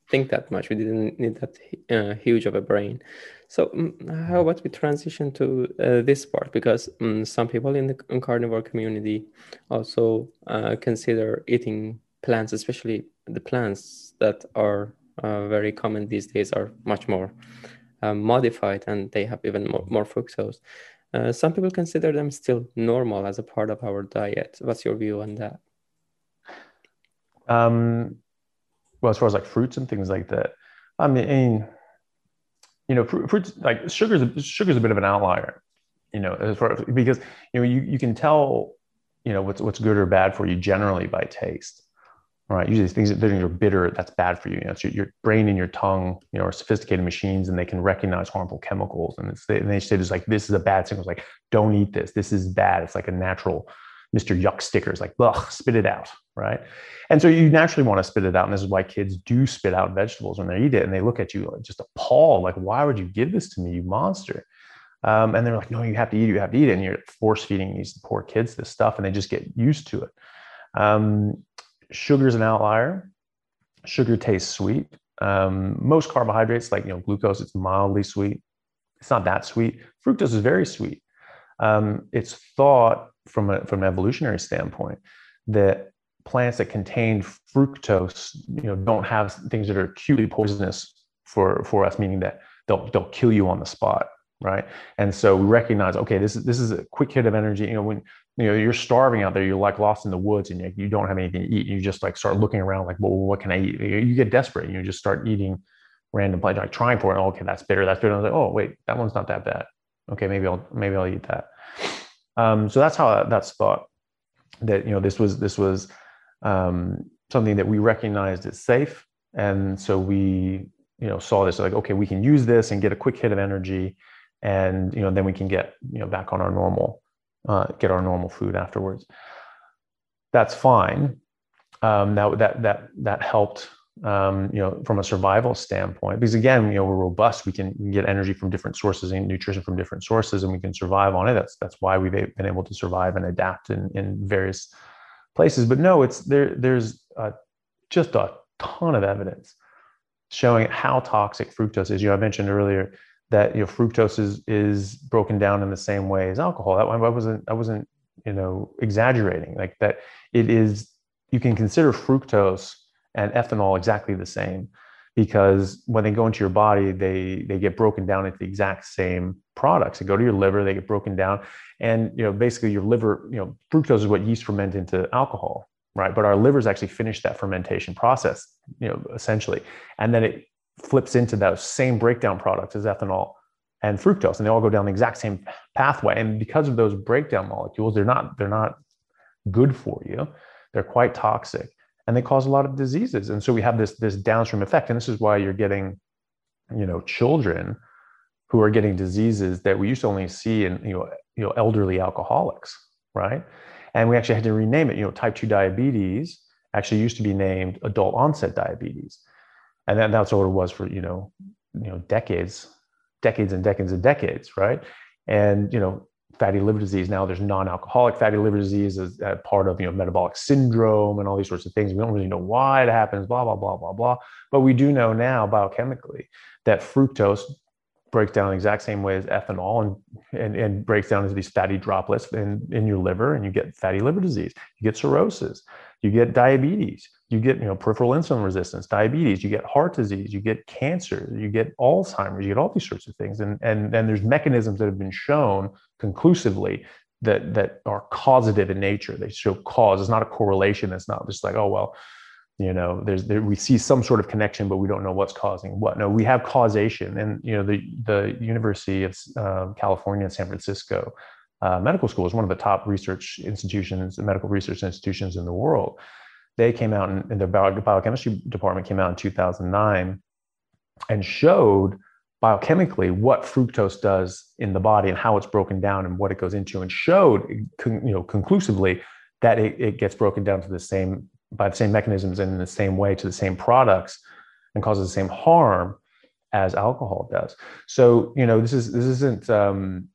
think that much. We didn't need that uh, huge of a brain. So um, how about we transition to uh, this part? Because um, some people in the carnivore community also uh, consider eating plants, especially the plants that are uh, very common these days, are much more uh, modified and they have even more, more fructose. Uh, some people consider them still normal as a part of our diet. What's your view on that? Um, well, as far as like fruits and things like that, I mean, you know, fruits like sugar's sugar's a bit of an outlier, you know, as far because you know you you can tell you know what's what's good or bad for you generally by taste. Right. Usually things, things are bitter, that's bad for you. You know, so your brain and your tongue, you know, are sophisticated machines and they can recognize harmful chemicals. And, it's, and they say it's like, this is a bad signal. It's like, don't eat this. This is bad. It's like a natural Mr. Yuck stickers, like, ugh, spit it out, right? And so you naturally want to spit it out. And this is why kids do spit out vegetables when they eat it. And they look at you just appalled, like, why would you give this to me, you monster? Um, and they're like, no, you have to eat it, you have to eat it. And you're force feeding these poor kids this stuff and they just get used to it. Um, sugar is an outlier. Sugar tastes sweet. Um, most carbohydrates, like you know, glucose, it's mildly sweet. It's not that sweet. Fructose is very sweet. Um, it's thought from a from an evolutionary standpoint that plants that contain fructose, you know, don't have things that are acutely poisonous for for us, meaning that they'll they'll kill you on the spot, right? And so we recognize, okay, this is this is a quick hit of energy. You know, when you know you're starving out there, you're like lost in the woods, and you, don't have anything to eat. You just like start looking around, like, well, what can I eat? You get desperate, and you just start eating random plants, like trying for it. Okay, that's bitter. That's bitter. I was like, oh, wait, that one's not that bad. Okay, maybe I'll maybe I'll eat that. Um, so that's how that's thought that you know this was this was um, something that we recognized as safe, and so we you know saw this like okay we can use this and get a quick hit of energy, and you know then we can get you know back on our normal uh, get our normal food afterwards. That's fine. Um, that that that that helped um, you know, from a survival standpoint, because again, you know, we're robust. We can, get energy from different sources and nutrition from different sources, and we can survive on it. That's that's why we've been able to survive and adapt in in various places. But no, it's there. There's just a ton of evidence showing how toxic fructose is. You know, I mentioned earlier that you know fructose is is broken down in the same way as alcohol. That I wasn't I wasn't you know exaggerating. Like that, it is. You can consider fructose and ethanol exactly the same because when they go into your body they they get broken down into the exact same products they go to your liver they get broken down and you know basically your liver you know fructose is what yeast ferment into alcohol right but our livers actually finish that fermentation process you know essentially and then it flips into those same breakdown products as ethanol and fructose and they all go down the exact same pathway and because of those breakdown molecules they're not they're not good for you they're quite toxic and they cause a lot of diseases. And so we have this this downstream effect, and this is why you're getting, you know, children who are getting diseases that we used to only see in you know you know elderly alcoholics, right? And we actually had to rename it. You know, type two diabetes actually used to be named adult onset diabetes, and then that's what it was for you know you know decades, decades and decades and decades, right? And you know fatty liver disease. Now there's non-alcoholic fatty liver disease as, as part of you know metabolic syndrome and all these sorts of things. We don't really know why it happens, blah blah blah blah blah. But we do know now biochemically that fructose breaks down the exact same way as ethanol and, and, and breaks down into these fatty droplets in, in your liver and you get fatty liver disease you get cirrhosis you get diabetes you get you know peripheral insulin resistance diabetes you get heart disease you get cancer you get alzheimer's you get all these sorts of things. And and then there's mechanisms that have been shown conclusively that that are causative in nature. They show cause. It's not a correlation. It's not just like oh well you know there's there, we see some sort of connection but we don't know what's causing what. No we have causation. And you know the the university of uh, california san francisco uh, medical school is one of the top research institutions medical research institutions in the world they came out in, in their bio, biochemistry department came out in 2009 and showed biochemically what fructose does in the body and how it's broken down and what it goes into and showed you know conclusively that it, it gets broken down to the same by the same mechanisms and in the same way to the same products and causes the same harm as alcohol does. So you know this is this isn't um,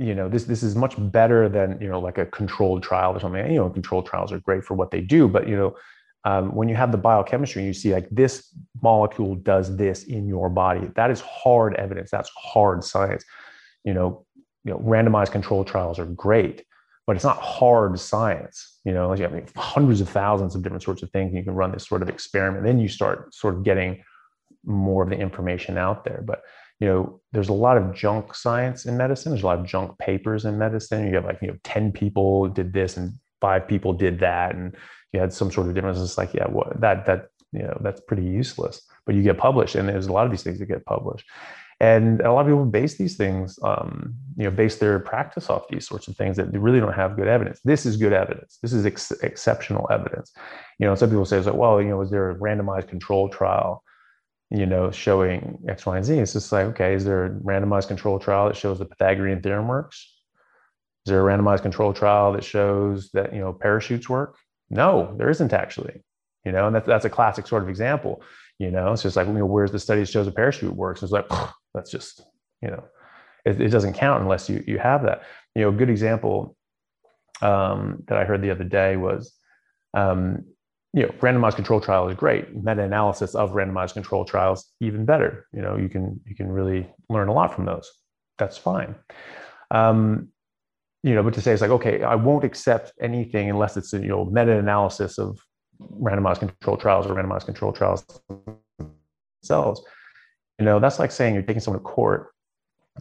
you know this this is much better than you know like a controlled trial or something. You know controlled trials are great for what they do, but you know um, when you have the biochemistry, you see like this molecule does this in your body. That is hard evidence. That's hard science. You know, you know, randomized controlled trials are great, but it's not hard science. You know, you have hundreds of thousands of different sorts of things. You can run this sort of experiment. Then you start sort of getting more of the information out there. But you know, there's a lot of junk science in medicine. There's a lot of junk papers in medicine. You have like, you know, 10 people did this and five people did that. And you had some sort of difference. It's like, yeah, what that, that, you know, that's pretty useless, but you get published. And there's a lot of these things that get published and a lot of people base these things um, you know base their practice off these sorts of things that they really don't have good evidence this is good evidence this is ex- exceptional evidence you know some people say like well you know is there a randomized control trial you know showing x y and z. It's just like okay is there a randomized control trial that shows the pythagorean theorem works? Is there a randomized control trial that shows that you know parachutes work? No there isn't actually you know and that's, that's a classic sort of example you know? It's just like you know where's the study that shows a parachute works? It's like that's just you know it, it doesn't count unless you you have that. You know a good example um, that i heard the other day was um, you know randomized control trial is great. Meta-analysis of randomized control trials even better. You know you can you can really learn a lot from those. That's fine. Um, you know but to say it's like okay i won't accept anything unless it's a you know meta-analysis of randomized control trials or randomized control trials themselves you know, that's like saying you're taking someone to court,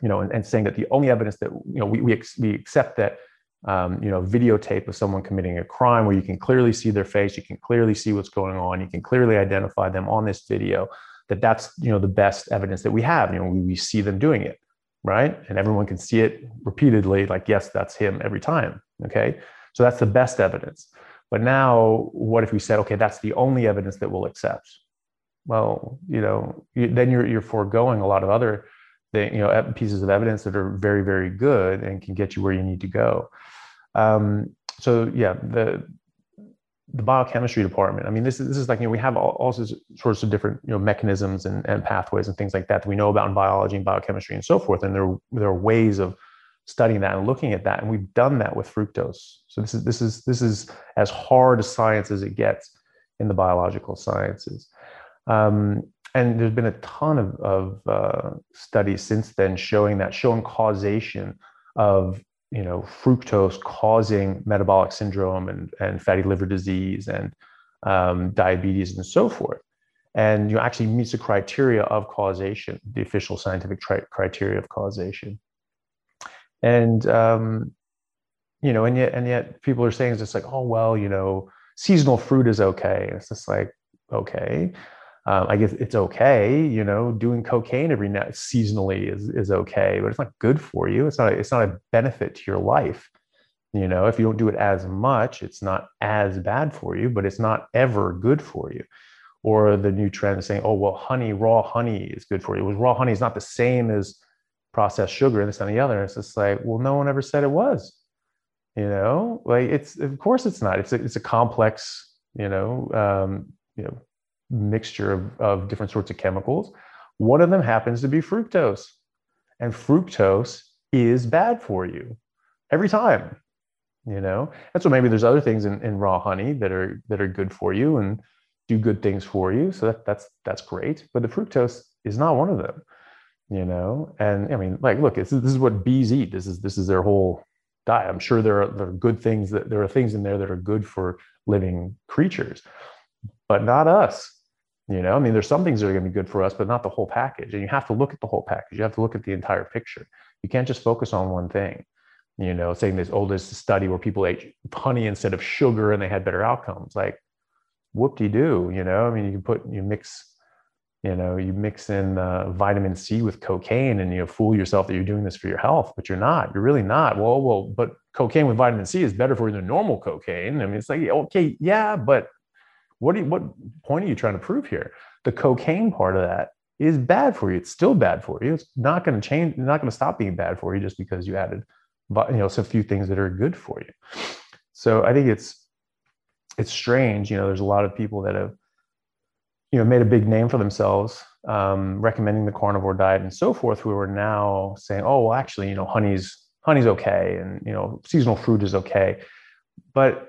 you know, and, and saying that the only evidence that, you know, we, we, ex- we accept that, um, you know, videotape of someone committing a crime where you can clearly see their face, you can clearly see what's going on, you can clearly identify them on this video, that that's, you know, the best evidence that we have. You know, we, we see them doing it, right? And everyone can see it repeatedly, like, yes, that's him every time. Okay. So that's the best evidence. But now, what if we said, okay, that's the only evidence that we'll accept? well, you know, you, then you're you're foregoing a lot of other thing, you know, pieces of evidence that are very very good and can get you where you need to go. Um, so yeah, the the biochemistry department. I mean, this is this is like you know we have all, all sorts of different you know mechanisms and, and pathways and things like that that we know about in biology and biochemistry and so forth. And there there are ways of studying that and looking at that, and we've done that with fructose. So this is this is this is as hard a science as it gets in the biological sciences. Um, and there's been a ton of, of uh, studies since then showing that, showing causation of you know fructose causing metabolic syndrome and, and fatty liver disease and um, diabetes and so forth. And you know, actually meets the criteria of causation the official scientific tri- criteria of causation. And um, you know and yet and yet people are saying it's just like oh well you know seasonal fruit is okay. It's just like okay um, I guess it's okay, you know, doing cocaine every night seasonally is, is okay, but it's not good for you. It's not, a, it's not a benefit to your life. You know, if you don't do it as much, it's not as bad for you, but it's not ever good for you. Or the new trend saying, oh, well, honey, raw honey is good for you. Well, raw honey is not the same as processed sugar and this and the other. And It's just like, well, no one ever said it was. You know, like it's of course it's not. It's a, it's a complex, you know, um, you know, mixture of, of different sorts of chemicals. One of them happens to be fructose. And fructose is bad for you every time you know? And so maybe there's other things in, in raw honey that are that are good for you and do good things for you. So that, that's that's great. But the fructose is not one of them you know? And i mean like look this is what bees eat this is this is their whole diet. I'm sure there are, there are good things that there are things in there that are good for living creatures but not us you know i mean there's some things that are going to be good for us but not the whole package. And you have to look at the whole package. You have to look at the entire picture. You can't just focus on one thing you know saying this oldest study where people ate honey instead of sugar and they had better outcomes. Like whoop-de-doo you know? I mean you can put you mix you know you mix in uh, vitamin c with cocaine and you know, fool yourself that you're doing this for your health but you're not. You're really not. Well well but cocaine with vitamin c is better for you than normal cocaine. I mean it's like okay yeah but what do you, what point are you trying to prove here? The cocaine part of that is bad for you. It's still bad for you. It's not going to change it's not going to stop being bad for you just because you added you know so few things that are good for you. So i think it's it's strange you know there's a lot of people that have you know made a big name for themselves um, recommending the carnivore diet and so forth who are now saying oh well actually you know honey's honey's okay and you know seasonal fruit is okay. But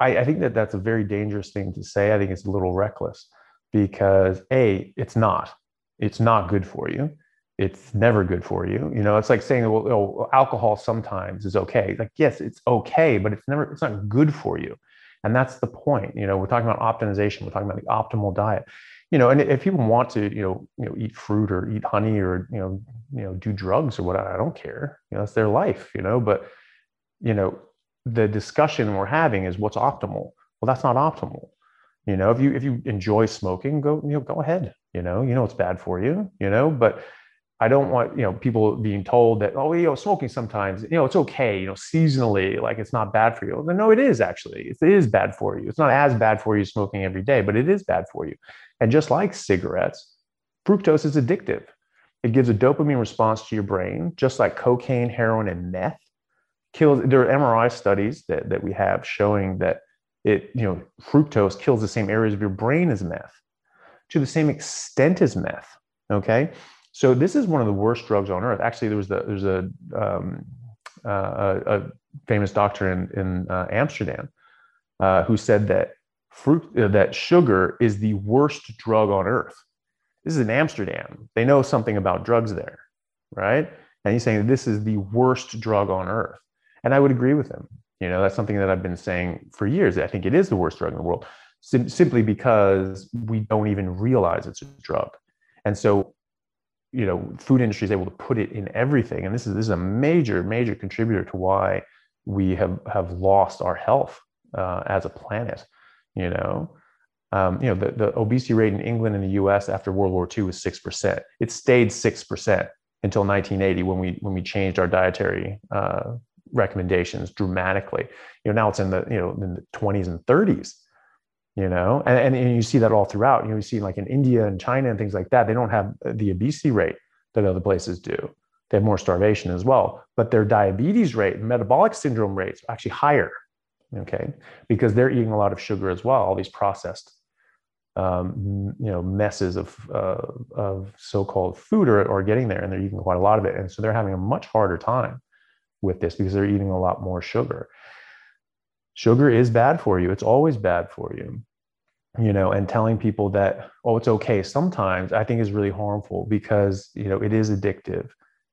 I, I think that that's a very dangerous thing to say i think it's a little reckless because a it's not it's not good for you it's never good for you you know it's like saying well oh, alcohol sometimes is okay like yes it's okay but it's never it's not good for you and that's the point. You know, we're talking about optimization. We're talking about the optimal diet. You know, and if people want to, you know, you know, eat fruit or eat honey or you know, you know, do drugs or what, I don't care. You know, it's their life. You know, but you know, the discussion we're having is what's optimal. Well, that's not optimal. You know, if you if you enjoy smoking, go you know go ahead. You know, you know it's bad for you. You know, but I don't want you know people being told that oh you know smoking sometimes you know it's okay you know seasonally like it's not bad for you. No, it is actually it is bad for you. It's not as bad for you smoking every day, but it is bad for you. And just like cigarettes, fructose is addictive. It gives a dopamine response to your brain, just like cocaine, heroin, and meth. Kills. There are MRI studies that that we have showing that it you know fructose kills the same areas of your brain as meth, to the same extent as meth. Okay so this is one of the worst drugs on earth. Actually, there was the, there's a, um, uh, a, famous doctor in, in uh, Amsterdam uh, who said that fruit uh, that sugar is the worst drug on earth. This is in Amsterdam. They know something about drugs there, right? And he's saying this is the worst drug on earth. And I would agree with him. You know, that's something that I've been saying for years. I think it is the worst drug in the world, sim- simply because we don't even realize it's a drug. And so you know food industry is able to put it in everything and this is this is a major major contributor to why we have have lost our health uh, as a planet you know um, you know the, the obesity rate in england and the us after world war ii was 6% it stayed 6% until 1980 when we when we changed our dietary uh, recommendations dramatically. You know now it's in the you know in the 20s and 30s you know and, and, and, you see that all throughout. You know you see like in india and china and things like that they don't have the obesity rate that other places do. They have more starvation as well but their diabetes rate metabolic syndrome rates are actually higher okay because they're eating a lot of sugar as well all these processed um, you know messes of uh, of so-called food are, are getting there and they're eating quite a lot of it. And so they're having a much harder time with this because they're eating a lot more sugar sugar is bad for you. It's always bad for you. You know, and telling people that, oh, it's okay sometimes, I think is really harmful because, you know, it is addictive.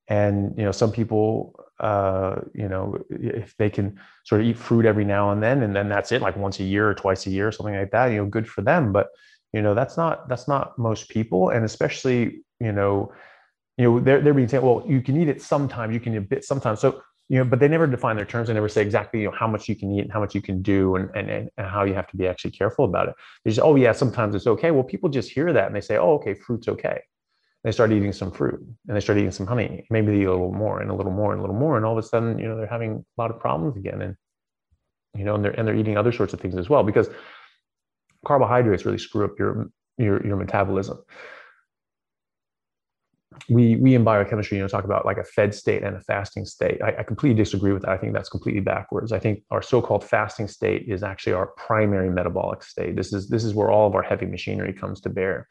And, you know, some people, uh, you know, if they can sort of eat fruit every now and then, and then that's it, like once a year or twice a year, or something like that, you know, good for them. But, you know, that's not, that's not most people. And especially, you know, you know, they're, they're being said, well, you can eat it sometimes, you can eat a bit sometimes. So you know, but they never define their terms. They never say exactly, you know, how much you can eat and how much you can do and, and, and how you have to be actually careful about it. They just, oh yeah, sometimes it's okay. Well, people just hear that and they say, oh, okay, fruit's okay. And they start eating some fruit and they start eating some honey. Maybe they eat a little more and a little more and a little more. And all of a sudden, you know, they're having a lot of problems again. And, you know, and they're, and they're eating other sorts of things as well, because carbohydrates really screw up your, your, your metabolism we we in biochemistry, you know, talk about like a fed state and a fasting state. I, I, completely disagree with that. I think that's completely backwards. I think our so-called fasting state is actually our primary metabolic state. This is this is where all of our heavy machinery comes to bear.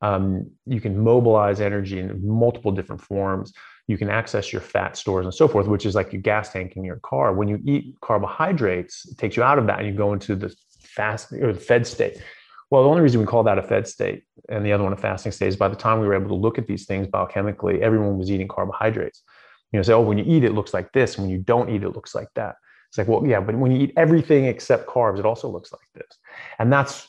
Um, you can mobilize energy in multiple different forms. you can access your fat stores and so forth, which is like your gas tank in your car. When you eat carbohydrates, it takes you out of that and you go into the fast or the fed state. Well, the only reason we call that a fed state and the other one a fasting state is by the time we were able to look at these things biochemically, everyone was eating carbohydrates. You know, say, oh, when you eat it looks like this, when you don't eat it looks like that. It's like, well, yeah, but when you eat everything except carbs, it also looks like this. And that's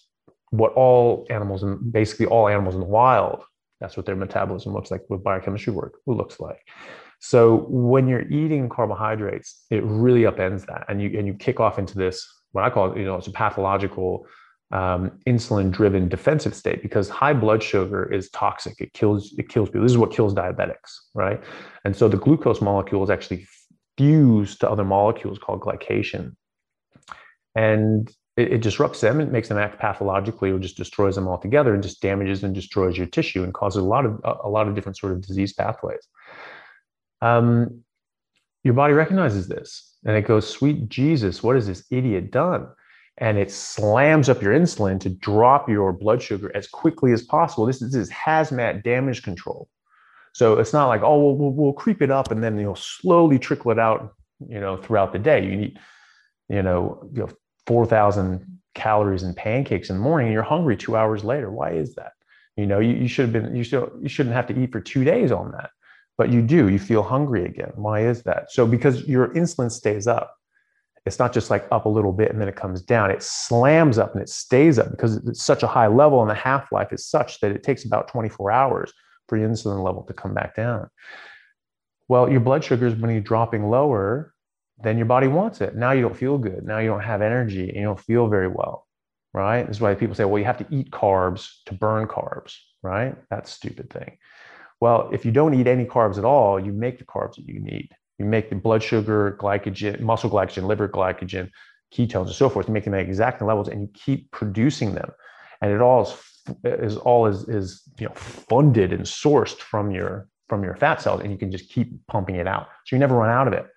what all animals and basically all animals in the wild that's what their metabolism looks like with biochemistry work looks like. So when you're eating carbohydrates, it really upends that, and you and you kick off into this what I call you know it's a pathological um, insulin-driven defensive state because high blood sugar is toxic. It kills it kills people. This is what kills diabetics, right? And so the glucose molecule is actually fused to other molecules called glycation, and it, it, disrupts them it makes them act pathologically or just destroys them altogether and just damages and destroys your tissue and causes a lot of a, a lot of different sort of disease pathways um, your body recognizes this and it goes sweet jesus what has this idiot done and it slams up your insulin to drop your blood sugar as quickly as possible this is, this is hazmat damage control so it's not like oh well, we'll, we'll creep it up and then you'll slowly trickle it out you know throughout the day you need you know, you know 4,000 calories in pancakes in the morning and you're hungry two hours later. Why is that? You know, you, you should have been, you, you shouldn't have to eat for two days on that, but you do, you feel hungry again. Why is that? So because your insulin stays up, it's not just like up a little bit and then it comes down. It slams up and it stays up because it's such a high level and the half life is such that it takes about 24 hours for your insulin level to come back down. Well, your blood sugars, when you're dropping lower, then your body wants it. Now you don't feel good. Now you don't have energy and you don't feel very well, right? This is why people say, well, you have to eat carbs to burn carbs, right? That's stupid thing. Well, if you don't eat any carbs at all, you make the carbs that you need. You make the blood sugar, glycogen, muscle glycogen, liver glycogen, ketones, and so forth. You make them at exact levels, and you keep producing them, and it all is, is all is is you know funded and sourced from your from your fat cells, and you can just keep pumping it out. So you never run out of it.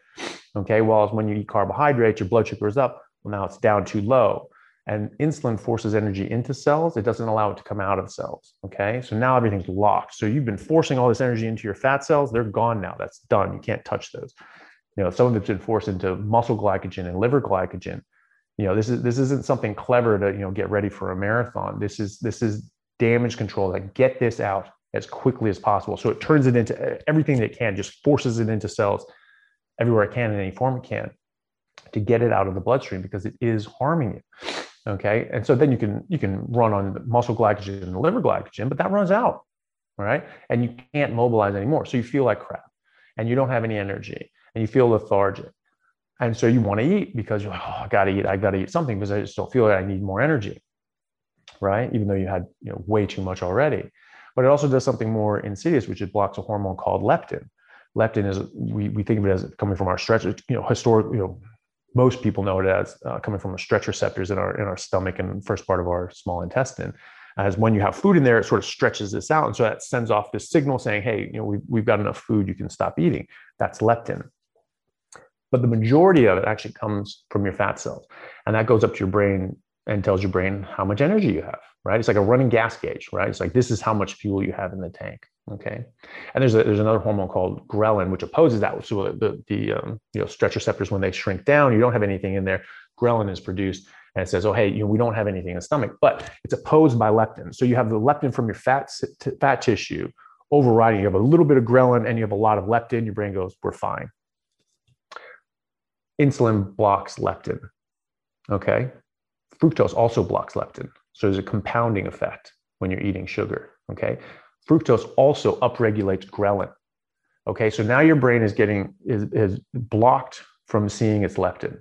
Okay, well, when you eat carbohydrates, your blood sugar is up. Well, now it's down too low. And insulin forces energy into cells. It doesn't allow it to come out of cells. Okay, so now everything's locked. So you've been forcing all this energy into your fat cells. They're gone now. That's done. You can't touch those. You know, some of it's been forced into muscle glycogen and liver glycogen. You know, this is this isn't something clever to you know get ready for a marathon. This is this is damage control. Like get this out as quickly as possible. So it turns it into uh, everything that it can, just forces it into cells everywhere it can in any form it can to get it out of the bloodstream because it is harming you. Okay. And so then you can you can run on muscle glycogen and liver glycogen, but that runs out. Right. And you can't mobilize anymore. So you feel like crap and you don't have any energy and you feel lethargic. And so you want to eat because you're like, oh, I gotta eat, I gotta eat something because I just don't feel like I need more energy. Right. Even though you had you know way too much already. But it also does something more insidious, which it blocks a hormone called leptin leptin is we, we think of it as coming from our stretch you know historic you know most people know it as uh, coming from the stretch receptors in our in our stomach and first part of our small intestine. As when you have food in there it sort of stretches this out and so that sends off this signal saying hey you know we've, we've got enough food you can stop eating. That's leptin. But the majority of it actually comes from your fat cells and that goes up to your brain and tells your brain how much energy you have right? It's like a running gas gauge right? It's like this is how much fuel you have in the tank Okay, and there's a, there's another hormone called ghrelin which opposes that. So the the um, you know stretch receptors when they shrink down, you don't have anything in there. Ghrelin is produced and it says, oh hey, you know we don't have anything in the stomach, but it's opposed by leptin. So you have the leptin from your fat fat tissue overriding. You have a little bit of ghrelin and you have a lot of leptin. Your brain goes, we're fine. Insulin blocks leptin. Okay, fructose also blocks leptin. So there's a compounding effect when you're eating sugar. Okay, fructose also upregulates ghrelin. Okay, so now your brain is getting is, is blocked from seeing its leptin.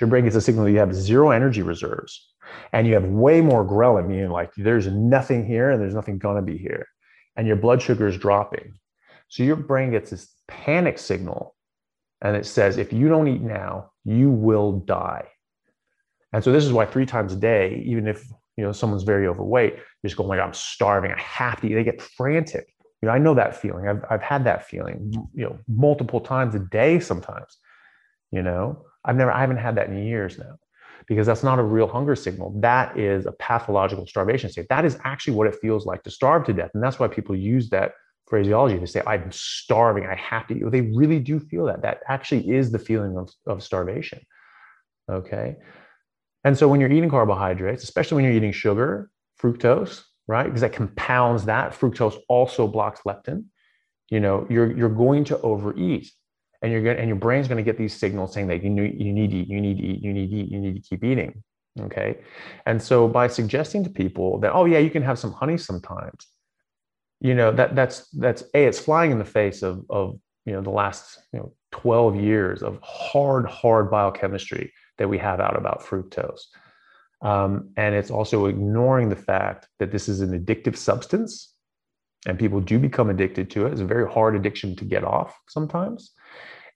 Your brain gets a signal that you have zero energy reserves and you have way more ghrelin, meaning like there's nothing here and there's nothing gonna be here. And your blood sugar is dropping. So your brain gets this panic signal and it says, if you don't eat now, you will die. And so this is why three times a day, even if you know someone's very overweight just going oh like i'm starving i have to eat they get frantic you know i know that feeling i've, I've had that feeling you know multiple times a day sometimes you know i've never i haven't had that in years now because that's not a real hunger signal that is a pathological starvation state that is actually what it feels like to starve to death and that's why people use that phraseology. They say, I'm starving, I have to eat. They really do feel that. That actually is the feeling of, of starvation. Okay. And so when you're eating carbohydrates, especially when you're eating sugar, fructose, right? Because that compounds that. Fructose also blocks leptin. You know, you're you're going to overeat. And you're going and your brain's going to get these signals saying that you need, you need to eat, you need to eat, you need to eat, you need to keep eating. Okay. And so by suggesting to people that, oh yeah, you can have some honey sometimes, you know, that that's that's a it's flying in the face of of you know the last you know 12 years of hard, hard biochemistry that we have out about fructose. Um, and it's also ignoring the fact that this is an addictive substance and people do become addicted to it. It's a very hard addiction to get off sometimes.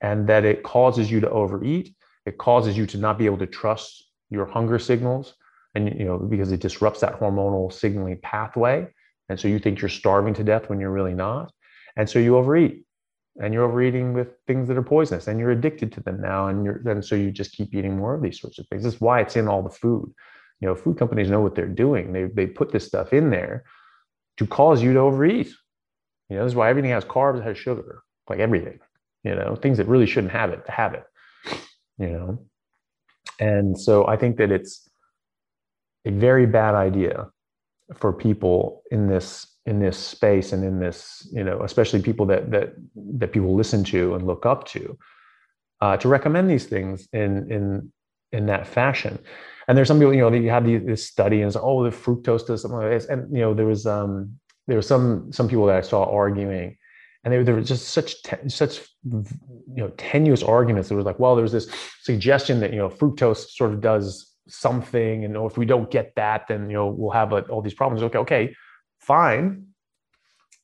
And that it causes you to overeat. It causes you to not be able to trust your hunger signals. And, you know, because it disrupts that hormonal signaling pathway. And so you think you're starving to death when you're really not. And so you overeat and you're overeating with things that are poisonous and you're addicted to them now and you're and so you just keep eating more of these sorts of things. This is why it's in all the food. You know food companies know what they're doing. They, they put this stuff in there to cause you to overeat. You know this is why everything has carbs has sugar like everything you know things that really shouldn't have it have it you know. And so i think that it's a very bad idea for people in this in this space and in this you know especially people that that that people listen to and look up to uh, to recommend these things in in in that fashion and there's some people you know you have this study and it's oh the fructose does something like this and you know there was um there were some some people that i saw arguing and they, there were just such te- such you know tenuous arguments. It was like, well, there's this suggestion that you know fructose sort of does something, and if we don't get that, then you know we'll have a, all these problems. Okay, okay, fine,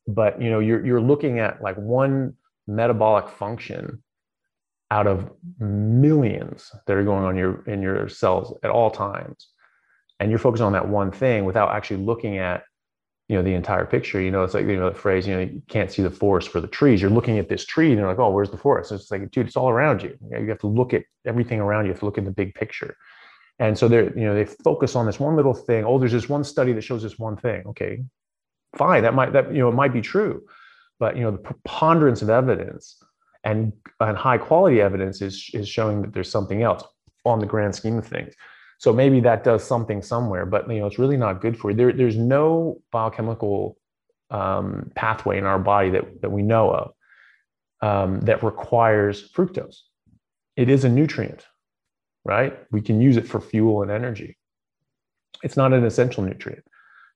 but you know you're you're looking at like one metabolic function out of millions that are going on your in your cells at all times. And you're focusing on that one thing without actually looking at you know the entire picture. You know it's like you know the phrase you know you can't see the forest for the trees. You're looking at this tree and you're like oh where's the forest? It's like dude it's all around you. You have to look at everything around you. You have to look at the big picture and so they're you know they focus on this one little thing. Oh there's this one study that shows this one thing. Okay fine that might that you know it might be true. But you know the preponderance of evidence and and high quality evidence is is showing that there's something else on the grand scheme of things. So maybe that does something somewhere, but you know, it's really not good for you. There, there's no biochemical um, pathway in our body that, that we know of um, that requires fructose. It is a nutrient, right? We can use it for fuel and energy. It's not an essential nutrient.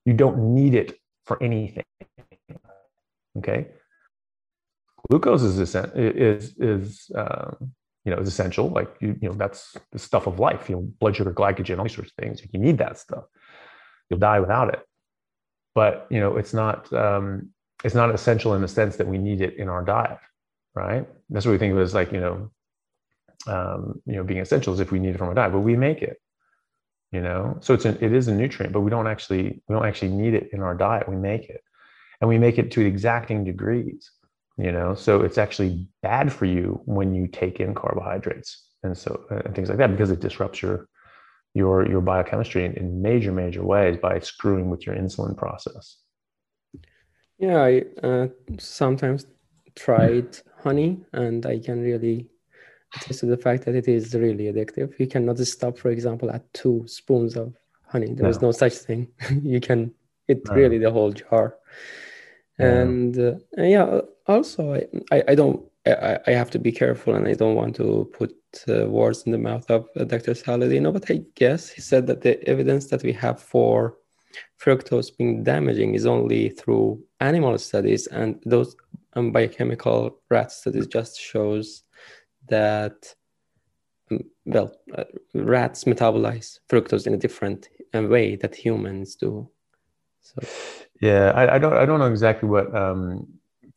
You don't need it for anything. Okay. Glucose is is is um, you know, is essential. Like you, you know, that's the stuff of life. You know, blood sugar, glycogen, all these sorts of things. You need that stuff. You'll die without it. But you know, it's not um, it's not essential in the sense that we need it in our diet, right? That's what we think of as like you know, um, you know, being essential is if we need it from our diet, but we make it. You know, so it's an, it is a nutrient, but we don't actually we don't actually need it in our diet. We make it, and we make it to exacting degrees you know so it's actually bad for you when you take in carbohydrates and so and things like that because it disrupts your your your biochemistry in, in major major ways by screwing with your insulin process yeah i uh, sometimes tried honey and i can really attest to the fact that it is really addictive you cannot stop for example at two spoons of honey there no. is no such thing (laughs) you can eat no. really the whole jar and uh, yeah also I, I, I don't I, I have to be careful and I don't want to put uh, words in the mouth of uh, Dr. Saladino, but I guess he said that the evidence that we have for fructose being damaging is only through animal studies and those um, biochemical rat studies just shows that well uh, rats metabolize fructose in a different uh, way that humans do so yeah I, I don't i don't know exactly what um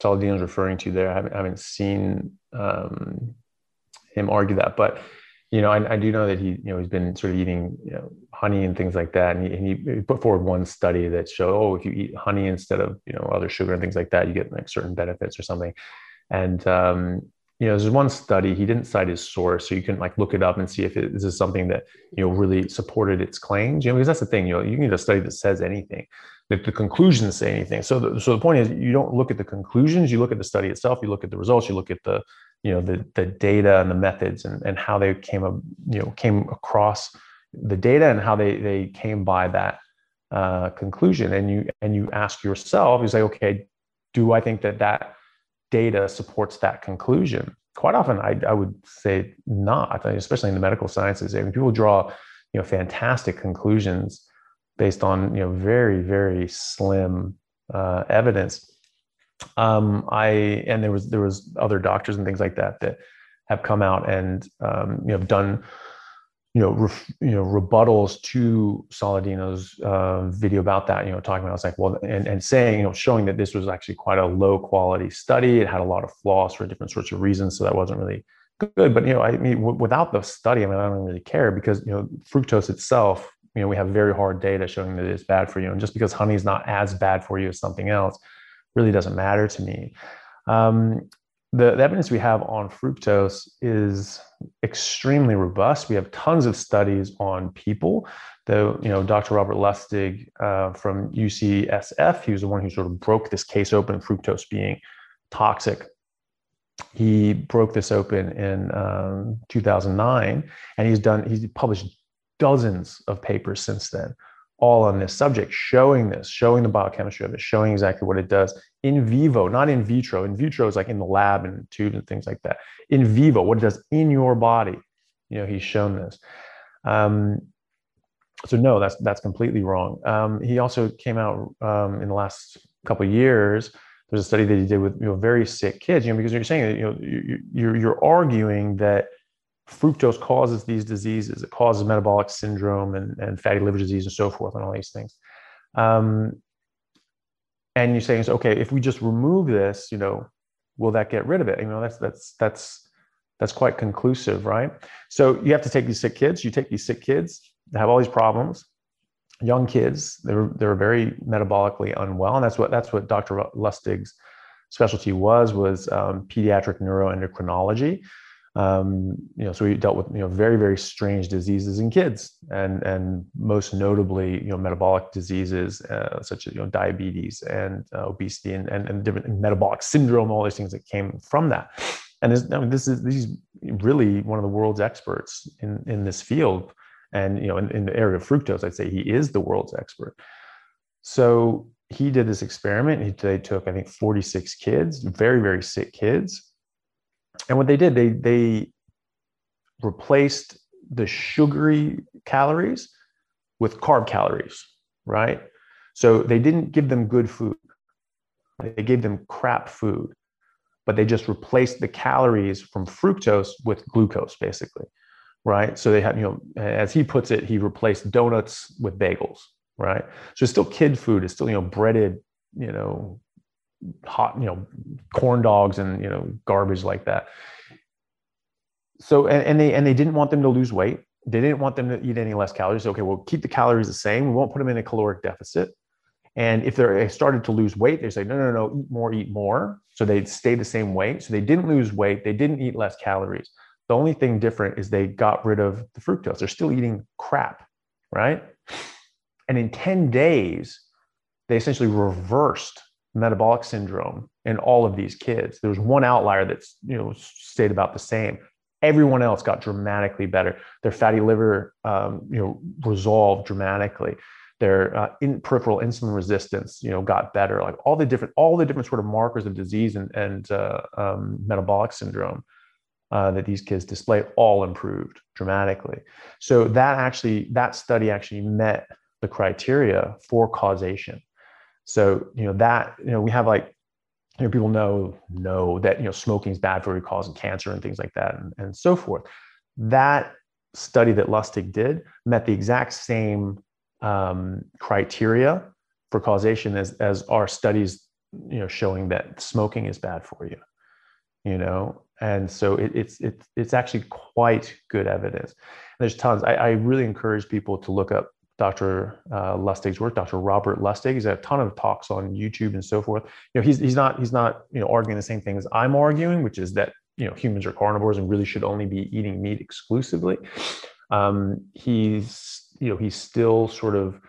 is referring to there. I haven't, I haven't seen um, him argue that, but you know, I, I, do know that he, you know, he's been sort of eating, you know, honey and things like that. And he, and he, put forward one study that showed, oh, if you eat honey instead of, you know, other sugar and things like that, you get like certain benefits or something. And, um, you know, there's one study, he didn't cite his source. So you can like look it up and see if it, this is something that, you know, really supported its claims, you know, because that's the thing, you know, you need a study that says anything. if the conclusions say anything. So the, so the point is you don't look at the conclusions, you look at the study itself, you look at the results, you look at the you know the the data and the methods and, and how they came up you know came across the data and how they they came by that uh, conclusion and you and you ask yourself you say okay do i think that that data supports that conclusion. Quite often i, I would say not especially in the medical sciences. I mean, people draw you know fantastic conclusions based on you know very very slim uh, evidence. Um, I and there was there was other doctors and things like that that have come out and um, you know done you know ref, you know rebuttals to Saladino's uh, video about that. You know, talking about it's like well and and saying you know showing that this was actually quite a low quality study. It had a lot of flaws for different sorts of reasons, so that wasn't really good. But you know, I mean, w- without the study, I mean, I don't really care because you know fructose itself. You know, we have very hard data showing that it's bad for you, and just because honey is not as bad for you as something else really doesn't matter to me. Um, the, the, evidence we have on fructose is extremely robust. We have tons of studies on people. The you know Dr. Robert Lustig uh, from UCSF, he was the one who sort of broke this case open, fructose being toxic. He broke this open in um, 2009, and he's done he's published dozens of papers since then all on this subject, showing this, showing the biochemistry of it, showing exactly what it does in vivo, not in vitro. In vitro is like in the lab and tubes and things like that. In vivo, what it does in your body. You know, he's shown this. Um, so no, that's that's completely wrong. Um, he also came out um, in the last couple of years. There's a study that he did with you know very sick kids. You know, because you're saying that you know you, you're you're arguing that fructose causes these diseases. It causes metabolic syndrome and, and fatty liver disease and so forth and all these things. Um, and you're saying, okay, if we just remove this, you know, will that get rid of it? You know, that's that's that's that's quite conclusive, right? So you have to take these sick kids. You take these sick kids that have all these problems, young kids. They're they're very metabolically unwell, and that's what that's what Dr. Lustig's specialty was was um, pediatric neuroendocrinology um, you know, so we dealt with you know very very strange diseases in kids, and and most notably you know metabolic diseases uh, such as you know diabetes and uh, obesity and, and and different metabolic syndrome, all these things that came from that. And this, I mean, this is these really one of the world's experts in in this field, and you know in, in the area of fructose, I'd say he is the world's expert. So he did this experiment. He they took I think 46 kids, very very sick kids and what they did, they they replaced the sugary calories with carb calories, right? So they didn't give them good food. They gave them crap food, but they just replaced the calories from fructose with glucose, basically, right? So they had, you know, as he puts it, he replaced donuts with bagels, right? So it's still kid food. It's still, you know, breaded, you know, hot, you know, corn dogs and you know garbage like that. So and, and they and they didn't want them to lose weight. They didn't want them to eat any less calories. Okay, we'll keep the calories the same. We won't put them in a caloric deficit. And if they started to lose weight, they say, no, no, no, eat more, eat more. So they'd stay the same weight. So they didn't lose weight. They didn't eat less calories. The only thing different is they got rid of the fructose. They're still eating crap, right? And in 10 days, they essentially reversed metabolic syndrome in all of these kids. There was one outlier that's you know stayed about the same. Everyone else got dramatically better. Their fatty liver, um, you know, resolved dramatically. Their uh, in peripheral insulin resistance, you know, got better. Like all the different, all the different sort of markers of disease and, and uh, um, metabolic syndrome uh, that these kids display all improved dramatically. So that actually, that study actually met the criteria for causation so, you know, that, you know, we have like, you know, people know, know that, you know, smoking is bad for you, causing cancer and things like that and, and so forth. That study that Lustig did met the exact same um, criteria for causation as, as our studies, you know, showing that smoking is bad for you, you know? And so it, it's, it's, it's actually quite good evidence. There's tons. I, I really encourage people to look up Dr. Uh, Lustig's work, Dr. Robert Lustig. He's had a ton of talks on YouTube and so forth. You know, he's he's not he's not you know arguing the same thing as I'm arguing, which is that you know humans are carnivores and really should only be eating meat exclusively. Um, he's you know he's still sort of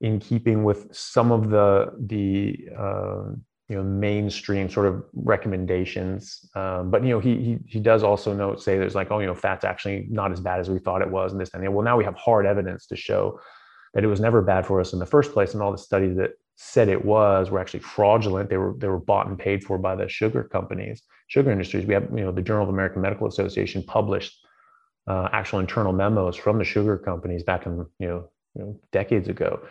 in keeping with some of the the uh, you know mainstream sort of recommendations. Um, but you know he, he he does also note say there's like oh you know fat's actually not as bad as we thought it was and this and that. Well now we have hard evidence to show that it was never bad for us in the first place, and all the studies that said it was were actually fraudulent. They were they were bought and paid for by the sugar companies, sugar industries. We have you know the Journal of American Medical Association published uh, actual internal memos from the sugar companies back in you know, you know decades ago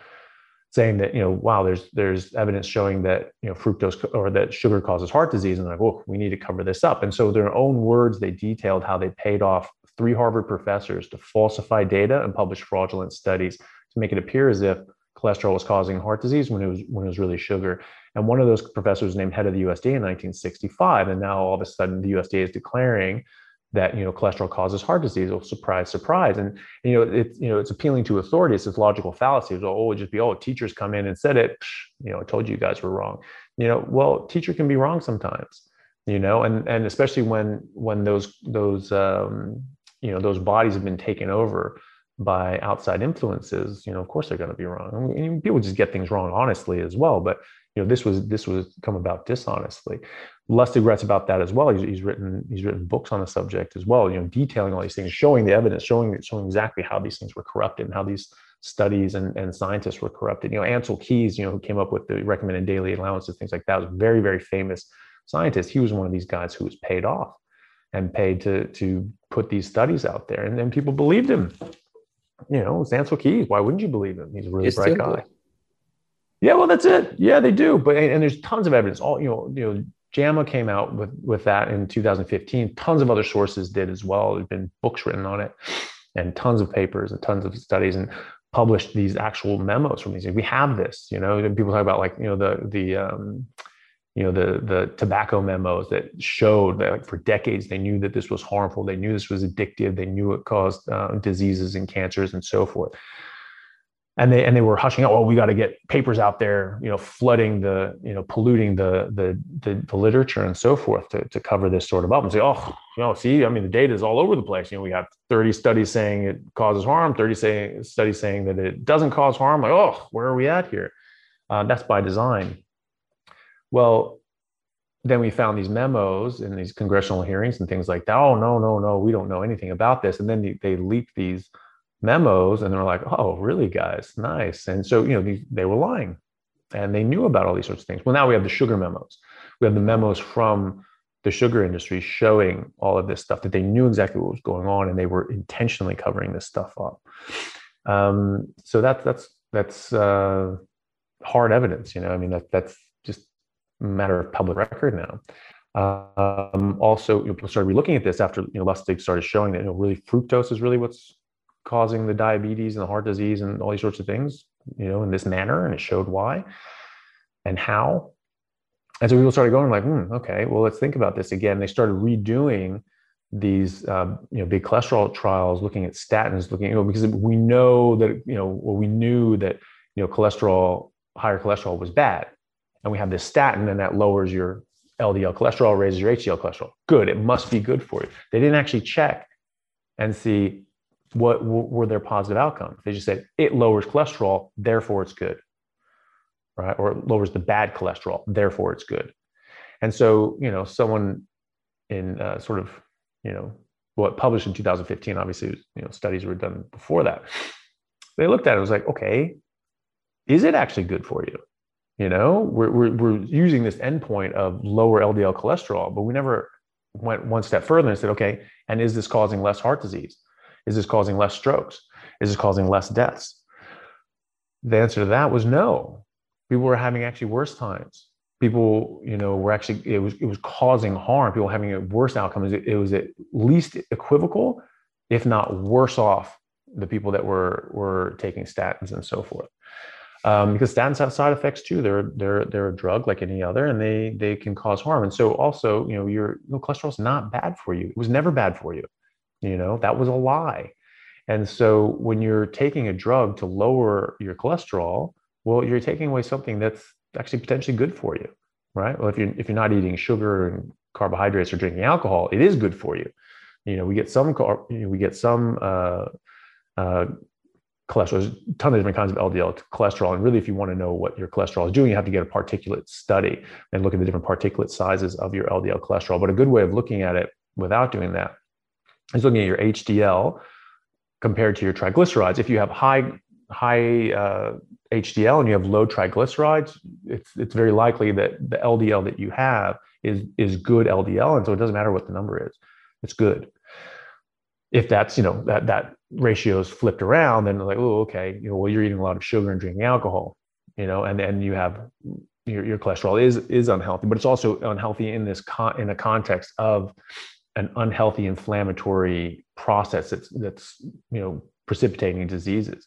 saying that you know wow there's there's evidence showing that you know fructose or that sugar causes heart disease and like oh we need to cover this up and so their own words they detailed how they paid off three harvard professors to falsify data and publish fraudulent studies make it appear as if cholesterol was causing heart disease when it was when it was really sugar and one of those professors named head of the usda in 1965 and now all of a sudden the usda is declaring that you know cholesterol causes heart disease. Oh, surprise, surprise! And you know it's you know it's appealing to authority. It's logical fallacy. It's, oh, just be oh, teachers come in and said it. You know, I told you guys were wrong. You know, well, teacher can be wrong sometimes. You know, and and especially when when those those um, you know those bodies have been taken over by outside influences. You know, of course they're going to be wrong. I mean, people just get things wrong honestly as well. But you know, this was this was come about dishonestly. Lustig writes about that as well. He's, he's, written he's written books on the subject as well. You know, detailing all these things, showing the evidence, showing showing exactly how these things were corrupted and how these studies and, and scientists were corrupted. You know, Ancel Keys, you know, who came up with the recommended daily allowances, things like that, was very very famous scientist. He was one of these guys who was paid off and paid to to put these studies out there, and then people believed him. You know, it's Ancel Keys. Why wouldn't you believe him? He's a really it's bright guy. Yeah, well, that's it. Yeah, they do. But and there's tons of evidence. All you know, you know, JAMA came out with with that in 2015. Tons of other sources did as well. There's been books written on it, and tons of papers and tons of studies, and published these actual memos from these. We have this. You know, And people talk about like you know the the um, you know the the tobacco memos that showed that like for decades they knew that this was harmful. They knew this was addictive. They knew it caused uh, diseases and cancers and so forth and they and they were hushing out Oh, we got to get papers out there, you know, flooding the, you know, polluting the, the the the, literature and so forth to, to cover this sort of up and say, oh, you know, see, I mean, the data is all over the place. You know, we have 30 studies saying it causes harm, 30 saying studies saying that it doesn't cause harm. Like, oh, where are we at here? Uh, that's by design. Well, then we found these memos and these congressional hearings and things like that. Oh, no, no, no, we don't know anything about this. And then they, they leaked these memos and they're like, oh, really, guys? Nice. And so, you know, they, they were lying and they knew about all these sorts of things. Well, now we have the sugar memos. We have the memos from the sugar industry showing all of this stuff that they knew exactly what was going on and they were intentionally covering this stuff up. Um, so that's that's that's uh, hard evidence. You know, I mean that that's matter of public record now. Um, also, you know, people started relooking at this after you know Lustig started showing that you know really fructose is really what's causing the diabetes and the heart disease and all these sorts of things, you know, in this manner. And it showed why and how. And so people started going like, hmm, okay, well, let's think about this again. They started redoing these, uh, you know, big cholesterol trials, looking at statins, looking, you know, because we know that, you know, well, we knew that, you know, cholesterol, higher cholesterol was bad. And we have this statin and that lowers your LDL cholesterol, raises your HDL cholesterol. Good. It must be good for you. They didn't actually check and see what were their positive outcomes? They just said it lowers cholesterol, therefore it's good, right? Or it lowers the bad cholesterol, therefore it's good. And so, you know, someone in uh, sort of, you know, what published in 2015, obviously, you know, studies were done before that. They looked at it, it was like, okay, is it actually good for you? You know, we're, we're, we're using this endpoint of lower LDL cholesterol, but we never went one step further and said, okay, and is this causing less heart disease? Is this causing less strokes? Is this causing less deaths? The answer to that was no. People were having actually worse times. People, you know, were actually it was it was causing harm. People having a worse outcome. It, it was at least equivocal, if not worse off, the people that were were taking statins and so forth. Um, because statins have side effects too. They're they're they're a drug like any other, and they they can cause harm. And so also, you know, your you know, cholesterol is not bad for you. It was never bad for you. You know, that was a lie. And so when you're taking a drug to lower your cholesterol, well, you're taking away something that's actually potentially good for you, right? Well, if you're if you're not eating sugar and carbohydrates or drinking alcohol, it is good for you. You know, we get some car, you know, we get some uh, uh, cholesterol. There's a ton of different kinds of LDL cholesterol. And really, if you want to know what your cholesterol is doing, you have to get a particulate study and look at the different particulate sizes of your LDL cholesterol. But a good way of looking at it without doing that is looking at your HDL compared to your triglycerides. If you have high high uh, HDL and you have low triglycerides, it's it's very likely that the LDL that you have is is good LDL, and so it doesn't matter what the number is, it's good. If that's you know that that ratio is flipped around, then like oh okay, you know well you're eating a lot of sugar and drinking alcohol, you know, and then you have your, your cholesterol is is unhealthy, but it's also unhealthy in this con- in a context of an unhealthy inflammatory process that's that's you know precipitating diseases.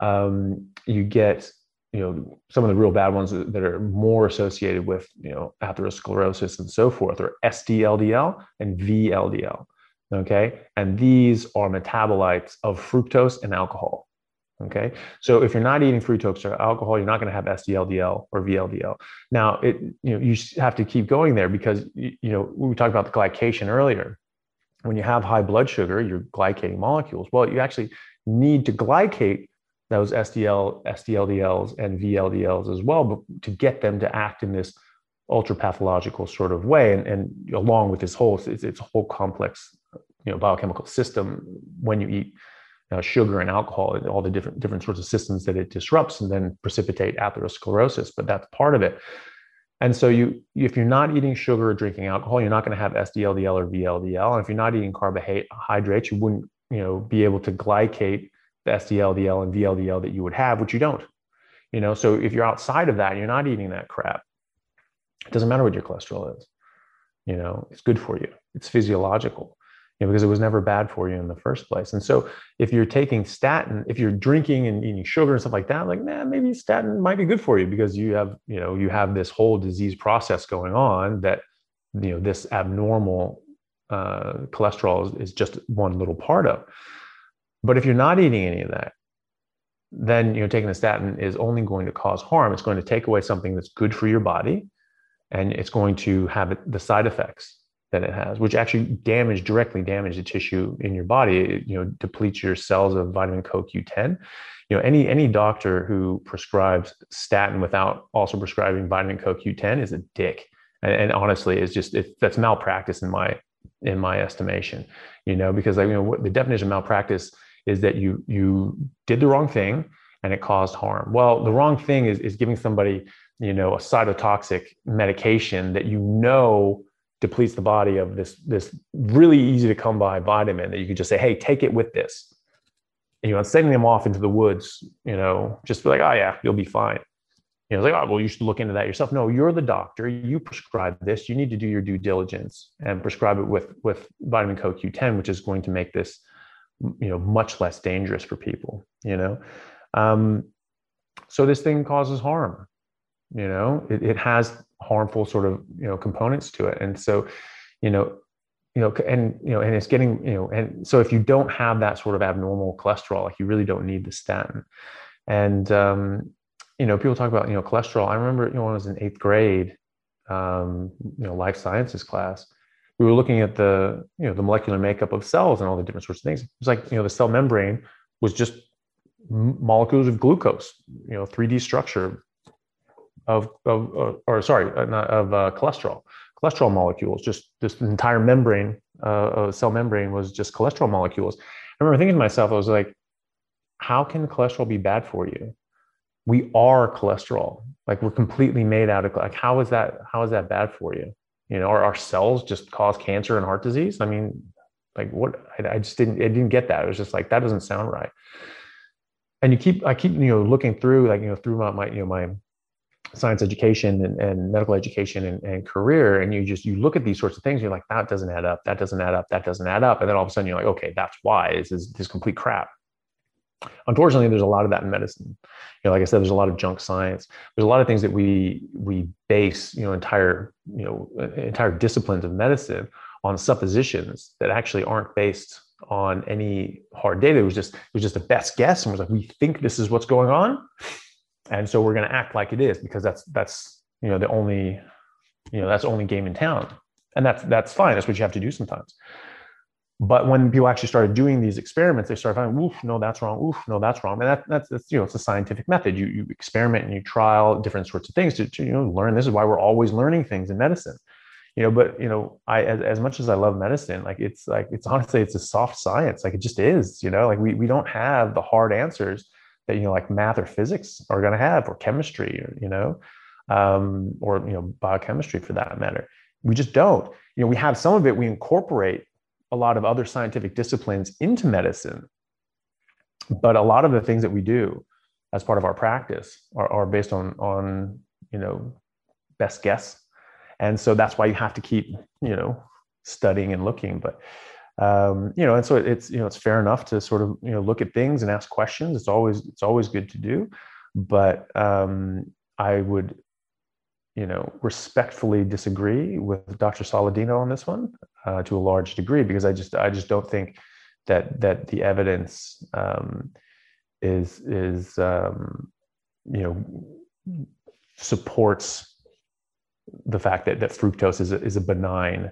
Um, you get you know some of the real bad ones that are more associated with you know atherosclerosis and so forth are SDLDL and VLDL. Okay, and these are metabolites of fructose and alcohol. Okay, so if you're not eating fructose or alcohol, you're not going to have SDLDL or VLDL. Now, it you know you have to keep going there because you know we talked about the glycation earlier. When you have high blood sugar, you're glycating molecules. Well, you actually need to glycate those SDL, SDLDLs and VLDLs as well, but to get them to act in this ultra pathological sort of way, and, and along with this whole it's, it's a whole complex you know biochemical system when you eat uh, sugar and alcohol and all the different different sorts of systems that it disrupts and then precipitate atherosclerosis but that's part of it. And so you if you're not eating sugar or drinking alcohol you're not going to have sdldl or vldl and if you're not eating carbohydrates you wouldn't you know be able to glycate the sdldl and vldl that you would have which you don't you know? So if you're outside of that and you're not eating that crap. It doesn't matter what your cholesterol is you know? It's good for you. It's physiological know, because it was never bad for you in the first place. And so if you're taking statin, if you're drinking and eating sugar and stuff like that, like, man, maybe statin might be good for you because you have, you know, you have this whole disease process going on that, you know, this abnormal uh, cholesterol is, is just one little part of. But if you're not eating any of that, then you know taking a statin is only going to cause harm. It's going to take away something that's good for your body, and it's going to have the side effects that it has, which actually damage directly damage the tissue in your body. It, you know, depletes your cells of vitamin CoQ10. You know, any any doctor who prescribes statin without also prescribing vitamin CoQ10 is a dick, and, and honestly, it's just it, that's malpractice in my in my estimation. You know, because like you know, what, the definition of malpractice is that you you did the wrong thing and it caused harm. Well, the wrong thing is is giving somebody you know a cytotoxic medication that you know depletes the body of this this really easy to come by vitamin that you could just say, hey, take it with this. And you know, sending them off into the woods, you know, just be like, oh yeah, you'll be fine. You know, like, oh, well, you should look into that yourself. No, you're the doctor. You prescribe this. You need to do your due diligence and prescribe it with with vitamin CoQ10, which is going to make this, you know, much less dangerous for people. You know, um, so this thing causes harm. You know, it, it has harmful sort of you know components to it and so you know you know and you know and it's getting you know and so if you don't have that sort of abnormal cholesterol like you really don't need the statin and um you know people talk about you know cholesterol i remember you know when i was in eighth grade um you know life sciences class we were looking at the you know the molecular makeup of cells and all the different sorts of things it was like you know the cell membrane was just molecules of glucose you know 3d structure of, of uh, or sorry, uh, of uh, cholesterol, cholesterol molecules. Just this entire membrane, uh, cell membrane was just cholesterol molecules. I remember thinking to myself, I was like, how can cholesterol be bad for you? We are cholesterol. Like we're completely made out of like how is that how is that bad for you? You know, are our cells just cause cancer and heart disease? I mean, like what I, I just didn't I didn't get that. It was just like that doesn't sound right. And you keep I keep you know looking through like you know through my, my you know my science education and, and medical education and, and, career and you just you look at these sorts of things you're like that doesn't add up that doesn't add up that doesn't add up and then all of a sudden you're like okay that's why this is this complete crap. Unfortunately there's a lot of that in medicine. You know like i said there's a lot of junk science. There's a lot of things that we we base you know entire you know entire disciplines of medicine on suppositions that actually aren't based on any hard data. It was just it was just a best guess and was like we think this is what's going on and so we're going to act like it is because that's that's you know the only you know that's only game in town and that's that's fine that's what you have to do sometimes but when people actually started doing these experiments, they started finding, oof, no, that's wrong. Oof, no, that's wrong. And that, that's, that's, you know, it's a scientific method. You, you experiment and you trial different sorts of things to, to, you know, learn. This is why we're always learning things in medicine, you know, but, you know, I, as, as much as I love medicine, like it's like, it's honestly, it's a soft science. Like it just is, you know, like we, we don't have the hard answers that, you know, like math or physics are going to have or chemistry, or, you know, um, or, you know, biochemistry for that matter. We just don't, you know, we have some of it, we incorporate a lot of other scientific disciplines into medicine. But a lot of the things that we do as part of our practice are, are based on, on, you know, best guess. And so that's why you have to keep, you know, studying and looking. But, um, you know, and so it's, you know, it's fair enough to sort of, you know, look at things and ask questions. It's always, it's always good to do. But um, I would you know, respectfully disagree with Dr. Saladino on this one uh, to a large degree because I just I just don't think that that the evidence um, is is um, you know supports the fact that that fructose is a, is a benign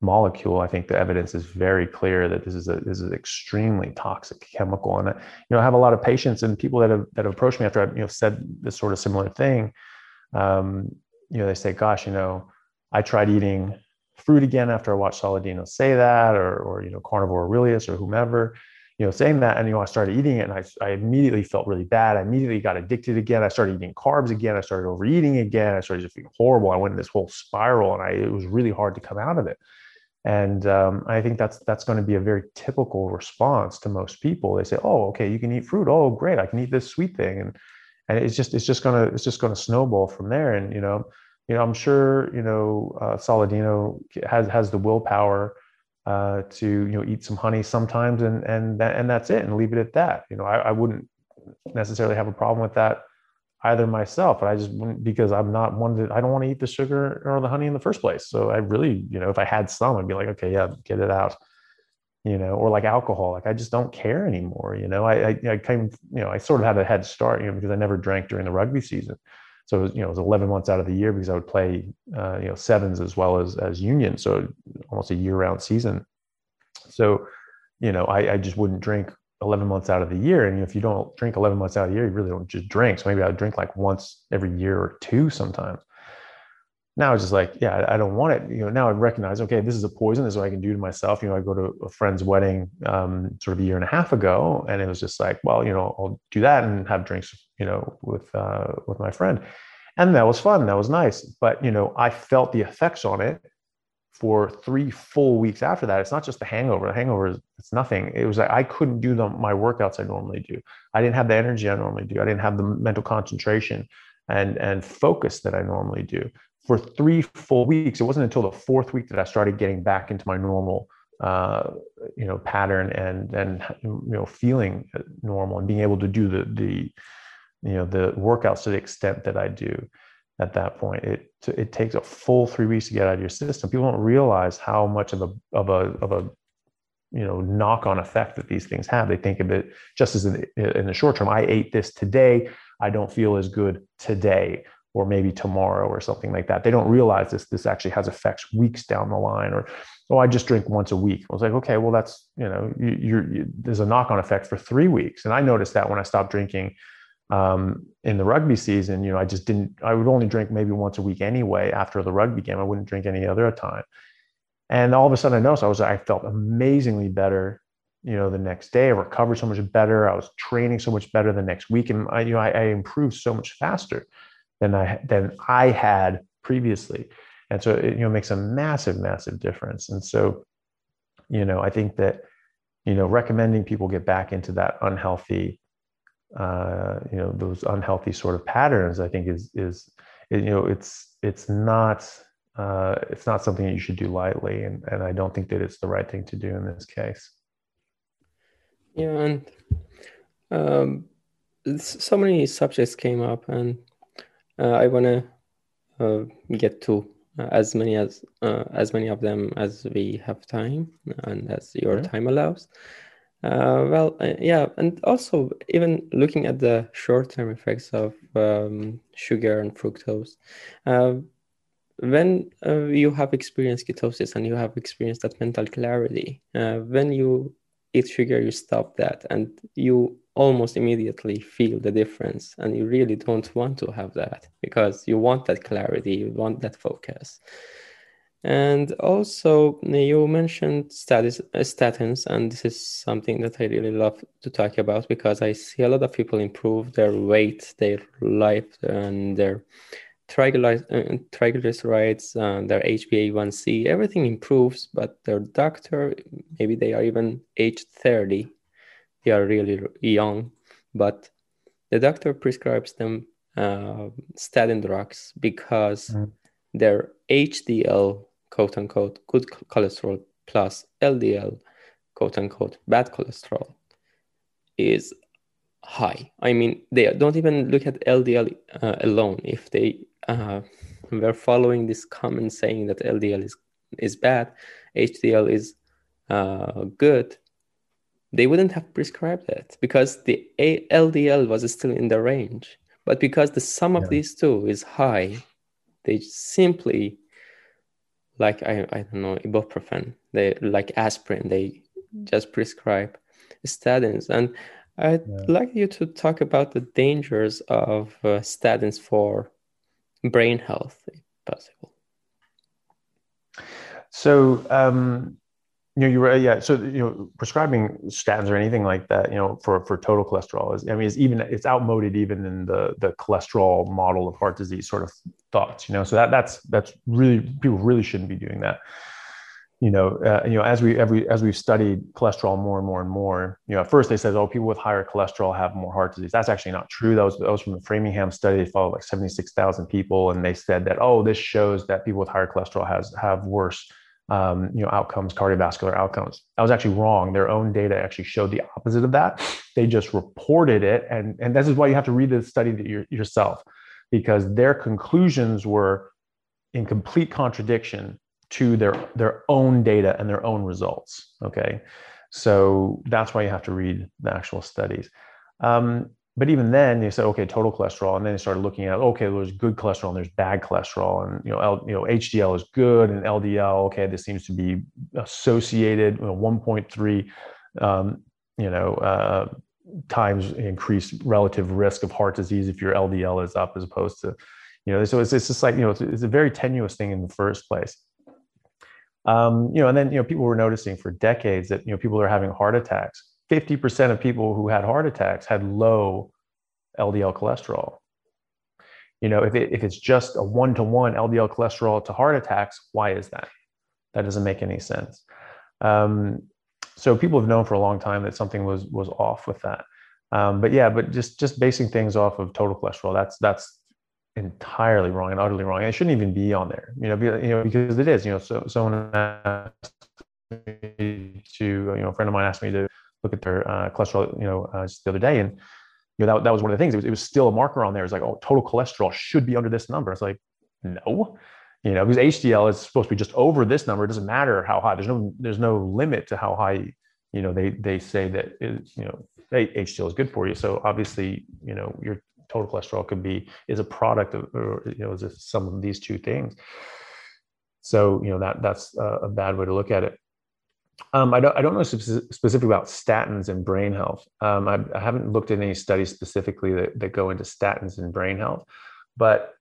molecule. I think the evidence is very clear that this is a this is extremely toxic chemical, and you know I have a lot of patients and people that have that have approached me after I've you know said this sort of similar thing um, you know, they say, gosh, you know, I tried eating fruit again after I watched Saladino say that, or, or you know, Carnivore Aurelius or whomever, you know, saying that. And, you know, I started eating it and I, I immediately felt really bad. I immediately got addicted again. I started eating carbs again. I started overeating again. I started just feeling horrible. I went in this whole spiral and I, it was really hard to come out of it. And um, I think that's that's going to be a very typical response to most people. They say, "Oh, okay, you can eat fruit. Oh, great, I can eat this sweet thing." And and it's just it's just gonna it's just gonna snowball from there. And you know, you know, I'm sure you know uh, Saladino has has the willpower uh, to you know eat some honey sometimes, and and that, and that's it, and leave it at that. You know, I, I wouldn't necessarily have a problem with that either myself, I just wouldn't because I'm not one that I don't want to eat the sugar or the honey in the first place. So I really, you know, if I had some, I'd be like, okay, yeah, get it out you know, or like alcohol. Like I just don't care anymore. You know, I, I, I came, you know, I sort of had a head start, you know, because I never drank during the rugby season. So, it was, you know, it was 11 months out of the year because I would play, uh, you know, sevens as well as, as union. So almost a year round season. So, you know, I, I just wouldn't drink 11 months out of the year. And if you don't drink 11 months out of the year, you really don't just drink. So maybe I would drink like once every year or two sometimes now it's just like, yeah, I don't want it. You know, now I recognize, okay, this is a poison. This is what I can do to myself. You know, I go to a friend's wedding um, sort of a year and a half ago, and it was just like, well, you know, I'll do that and have drinks, you know, with uh, with my friend, and that was fun. That was nice. But you know, I felt the effects on it for three full weeks after that. It's not just the hangover. The hangover is it's nothing. It was like I couldn't do the, my workouts I normally do. I didn't have the energy I normally do. I didn't have the mental concentration and and focus that I normally do for three full weeks. It wasn't until the fourth week that I started getting back into my normal, uh, you know, pattern and and you know feeling normal and being able to do the the you know the workouts to the extent that I do at that point. It it takes a full three weeks to get out of your system. People don't realize how much of a of a of a you know knock on effect that these things have. They think of it just as in, in the short term. I ate this today. I don't feel as good today or maybe tomorrow or something like that. They don't realize this. This actually has effects weeks down the line. Or, oh, I just drink once a week. I was like, okay, well, that's you know, you, you're you, there's a knock-on effect for three weeks, and I noticed that when I stopped drinking um, in the rugby season. You know, I just didn't. I would only drink maybe once a week anyway. After the rugby game, I wouldn't drink any other time. And all of a sudden, I noticed I was I felt amazingly better you know the next day i recovered so much better i was training so much better the next week and i you know i, I improved so much faster than I than I had previously. And so it you know makes a massive, massive difference. And so, you know, I think that, you know, recommending people get back into that unhealthy, uh, you know, those unhealthy sort of patterns, I think is is you know, it's it's not uh, it's not something that you should do lightly, and and I don't think that it's the right thing to do in this case. Yeah, and um, so many subjects came up, and uh, I want to uh, get to uh, as many as as many of them as we have time and as your yeah. time allows. Uh, well, uh, yeah, and also even looking at the short-term effects of um, sugar and fructose. Uh, when uh, you have experienced ketosis and you have experienced that mental clarity, uh, when you eat sugar, you stop that and you almost immediately feel the difference. And you really don't want to have that because you want that clarity, you want that focus. And also, you mentioned status, uh, statins, and this is something that I really love to talk about because I see a lot of people improve their weight, their life, and their triglycerides, uh, their HbA1c, everything improves, but their doctor, maybe they are even age 30, they are really young, but the doctor prescribes them uh, statin drugs because mm. their HDL, quote unquote, good cholesterol plus LDL, quote unquote, bad cholesterol is high. I mean, they don't even look at LDL uh, alone. If they uh, were following this common saying that LDL is is bad, HDL is uh, good, they wouldn't have prescribed it because the LDL was still in the range. But because the sum of yeah. these two is high, they simply like I, I don't know ibuprofen, they like aspirin, they just prescribe statins. And I'd yeah. like you to talk about the dangers of uh, statins for brain health, if possible. So, um, you know, you were yeah. So, you know, prescribing statins or anything like that, you know, for for total cholesterol is, I mean, it's even it's outmoded even in the the cholesterol model of heart disease sort of thoughts. You know, so that that's that's really people really shouldn't be doing that you know, uh, you know, as we every as we've studied cholesterol more and more and more, you know, at first they said, oh, people with higher cholesterol have more heart disease. That's actually not true. That was that was from the Framingham study. They followed like seventy six thousand people, and they said that, oh, this shows that people with higher cholesterol has have worse, um, you know, outcomes, cardiovascular outcomes. i was actually wrong. Their own data actually showed the opposite of that. They just reported it, and and this is why you have to read the study yourself, because their conclusions were in complete contradiction to their their own data and their own results okay so that's why you have to read the actual studies um, but even then they said okay total cholesterol. And then they started looking at okay there's good cholesterol and there's bad cholesterol. And you know L, you know hdl is good and ldl okay this seems to be associated know, 1.3 um, you know uh, times increased relative risk of heart disease if your ldl is up as opposed to you know so it's, it's just like you know it's, it's a very tenuous thing in the first place. Um, you know, and then you know people were noticing for decades that you know people are having heart attacks. Fifty percent of people who had heart attacks had low LDL cholesterol. You know, if it, if it's just a one to one LDL cholesterol to heart attacks, why is that? That doesn't make any sense. Um, so people have known for a long time that something was was off with that. Um, but yeah, but just just basing things off of total cholesterol, that's that's entirely wrong and utterly wrong. It shouldn't even be on there, you know, be, you know, because it is, you know, so someone asked me to, you know, a friend of mine asked me to look at their uh, cholesterol, you know, uh, just the other day. And, you know, that, that was one of the things, it was, it was still a marker on there. It's like, oh, total cholesterol should be under this number. It's like, no, you know, because HDL is supposed to be just over this number. It doesn't matter how high, there's no, there's no limit to how high, you know, they, they say that, it, you know, HDL is good for you. So obviously, you know, you're total cholesterol could be is a product of or, you know is sum of these two things so you know that that's a, bad way to look at it um, I, don't, I don't know specifically about statins and brain health. Um, I, I, haven't looked at any studies specifically that, that go into statins and brain health, but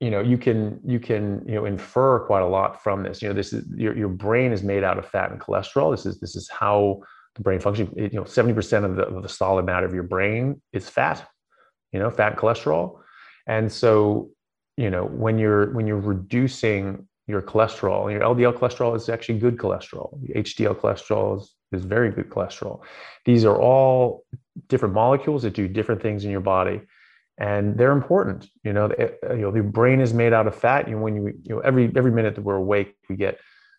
you know you can you can you know infer quite a lot from this. You know this is your, your brain is made out of fat and cholesterol. This is this is how the brain functions. You know seventy percent of the, of the solid matter of your brain is fat you know, fat cholesterol. And so, you know, when you're when you're reducing your cholesterol, your LDL cholesterol is actually good cholesterol. HDL cholesterol is, is very good cholesterol. These are all different molecules that do different things in your body and they're important. You know, the, you know, the brain is made out of fat. and when you, you know, every every minute that we're awake, we get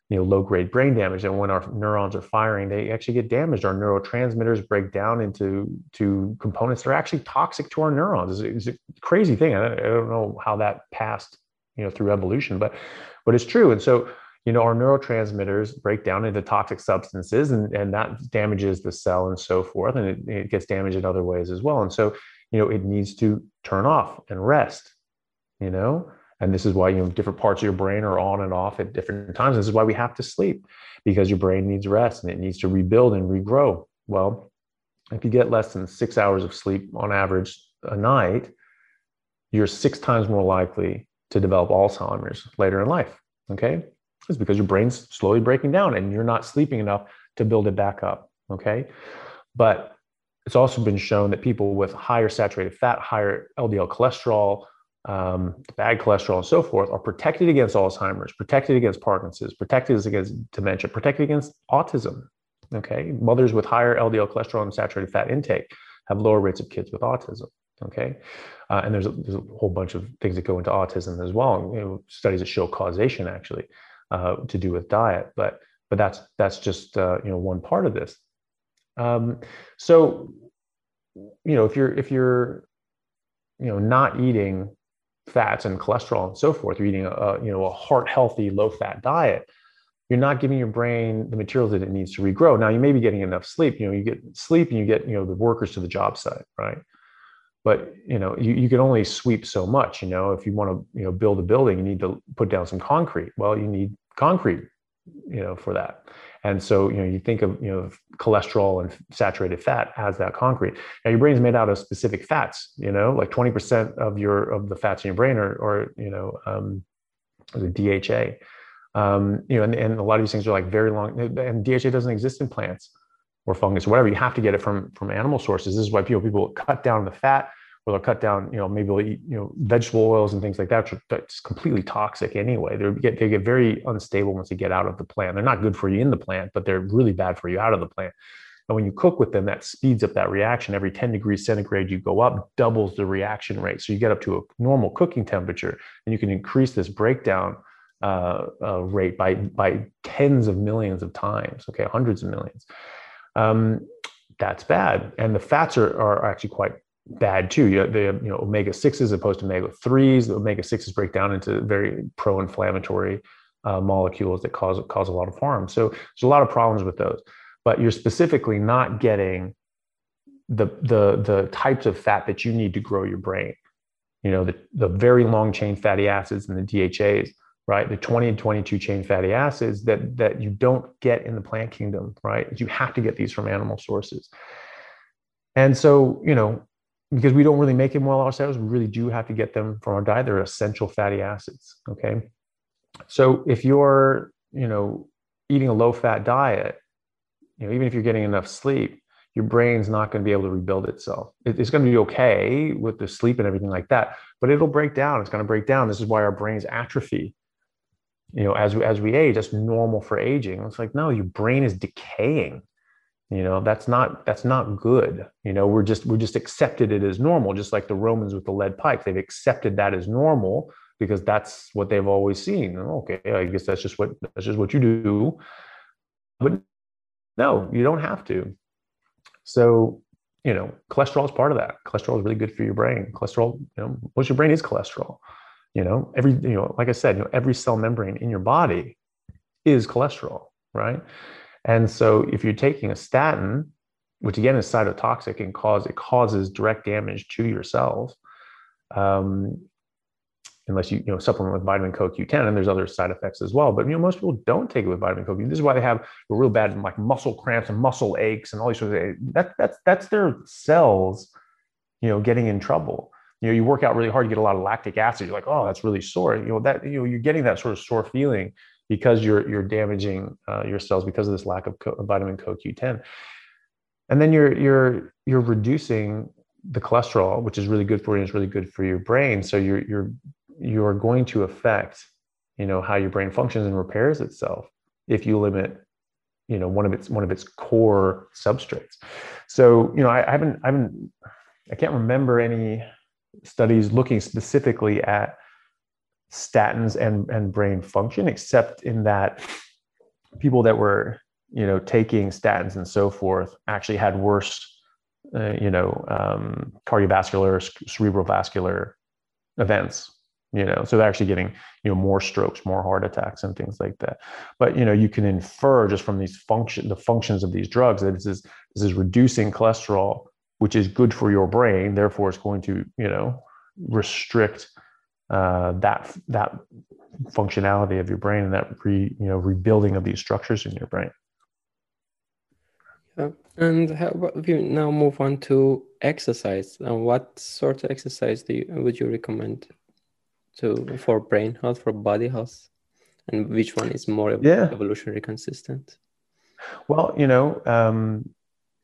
you know low grade brain damage and when our neurons are firing they actually get damaged our neurotransmitters break down into to components that are actually toxic to our neurons it's, it's a crazy thing I don't, I don't know how that passed you know through evolution but but it's true and so you know our neurotransmitters break down into toxic substances and, and that damages the cell and so forth and it, it gets damaged in other ways as well and so you know it needs to turn off and rest you know And this is why you know different parts of your brain are on and off at different times. This is why we have to sleep because your brain needs rest and it needs to rebuild and regrow. Well, if you get less than six hours of sleep on average a night, you're six times more likely to develop Alzheimer's later in life. Okay. It's because your brain's slowly breaking down and you're not sleeping enough to build it back up. Okay. But it's also been shown that people with higher saturated fat, higher LDL cholesterol, um, bad cholesterol, and so forth are protected against Alzheimer's, protected against Parkinson's, protected against dementia, protected against autism. Okay. Mothers with higher LDL cholesterol and saturated fat intake have lower rates of kids with autism. Okay. Uh, and there's a, there's a, whole bunch of things that go into autism as well. You know, studies that show causation actually uh, to do with diet, but but that's that's just uh, you know one part of this. Um, so you know if you're if you're you know not eating fats and cholesterol and so forth, you're eating a you know a heart healthy low fat diet. You're not giving your brain the materials that it needs to regrow. Now you may be getting enough sleep. You know you get sleep and you get you know the workers to the job site, right? But you know you, you can only sweep so much you know? If you want to you know build a building you need to put down some concrete. Well you need concrete you know for that. And so you know you think of you know cholesterol and saturated fat as that concrete. Now your brain is made out of specific fats you know? Like 20% of your of the fats in your brain are or you know um the dha um you know and, and a lot of these things are like very long and dha doesn't exist in plants or fungus or whatever. You have to get it from from animal sources. This is why people people cut down the fat or they'll cut down, you know, maybe they'll eat, you know, vegetable oils and things like that. That's completely toxic anyway. They get they get very unstable once they get out of the plant. They're not good for you in the plant, but they're really bad for you out of the plant. And when you cook with them, that speeds up that reaction. Every 10 degrees centigrade you go up, doubles the reaction rate. So you get up to a normal cooking temperature, and you can increase this breakdown uh, uh, rate by by tens of millions of times. Okay, hundreds of millions um, that's bad. And the fats are, are actually quite bad too. You know, the you know omega sixes as opposed to omega threes. The omega sixes break down into very pro-inflammatory uh, molecules that cause cause a lot of harm. So there's a lot of problems with those. But you're specifically not getting the the the types of fat that you need to grow your brain. You know the the very long chain fatty acids and the DHAs right? The 20 and 22 chain fatty acids that, that you don't get in the plant kingdom, right? You have to get these from animal sources. And so, you know, because we don't really make them well ourselves, we really do have to get them from our diet. They're essential fatty acids. Okay. So if you're, you know, eating a low fat diet, you know, even if you're getting enough sleep, your brain's not going to be able to rebuild itself. It's going to be okay with the sleep and everything like that, but it'll break down. It's going to break down. This is why our brains atrophy you know as we as we age that's normal for aging. It's like no your brain is decaying. You know that's not that's not good. You know we're just we're just accepted it as normal just like the romans with the lead pipes they've accepted that as normal because that's what they've always seen. Okay i guess that's just what that's just what you do. But no you don't have to. So you know cholesterol is part of that. Cholesterol is really good for your brain. Cholesterol you know most your brain is cholesterol you know every you know like i said you know every cell membrane in your body is cholesterol right? And so if you're taking a statin which again is cytotoxic and cause it causes direct damage to your cells um, unless you you know supplement with vitamin CoQ10 and there's other side effects as well. But you know most people don't take it with vitamin CoQ this is why they have real bad like muscle cramps and muscle aches and all these sorts of that that's that's their cells you know getting in trouble you know you work out really hard you get a lot of lactic acid you're like oh that's really sore. You know that you know you're getting that sort of sore feeling because you're you're damaging uh, your cells because of this lack of co- vitamin CoQ10 and then you're you're you're reducing the cholesterol which is really good for you and it's really good for your brain. So you're you're you're going to affect you know how your brain functions and repairs itself if you limit you know one of its one of its core substrates. So you know I, I haven't i haven't i can't remember any studies looking specifically at statins and, and brain function, except in that people that were, you know, taking statins and so forth actually had worse, uh, you know, um, cardiovascular, cerebrovascular events. You know, so they're actually getting, you know, more strokes, more heart attacks, and things like that. But you know, you can infer just from these function, the functions of these drugs that this is this is reducing cholesterol which is good for your brain. Therefore, it's going to, you know, restrict uh, that that functionality of your brain and that re, you know rebuilding of these structures in your brain. Yeah. And how about we now move on to exercise? And what sort of exercise do you, would you recommend to for brain health, for body health, and which one is more yeah. evolutionary consistent? Well, you know, um,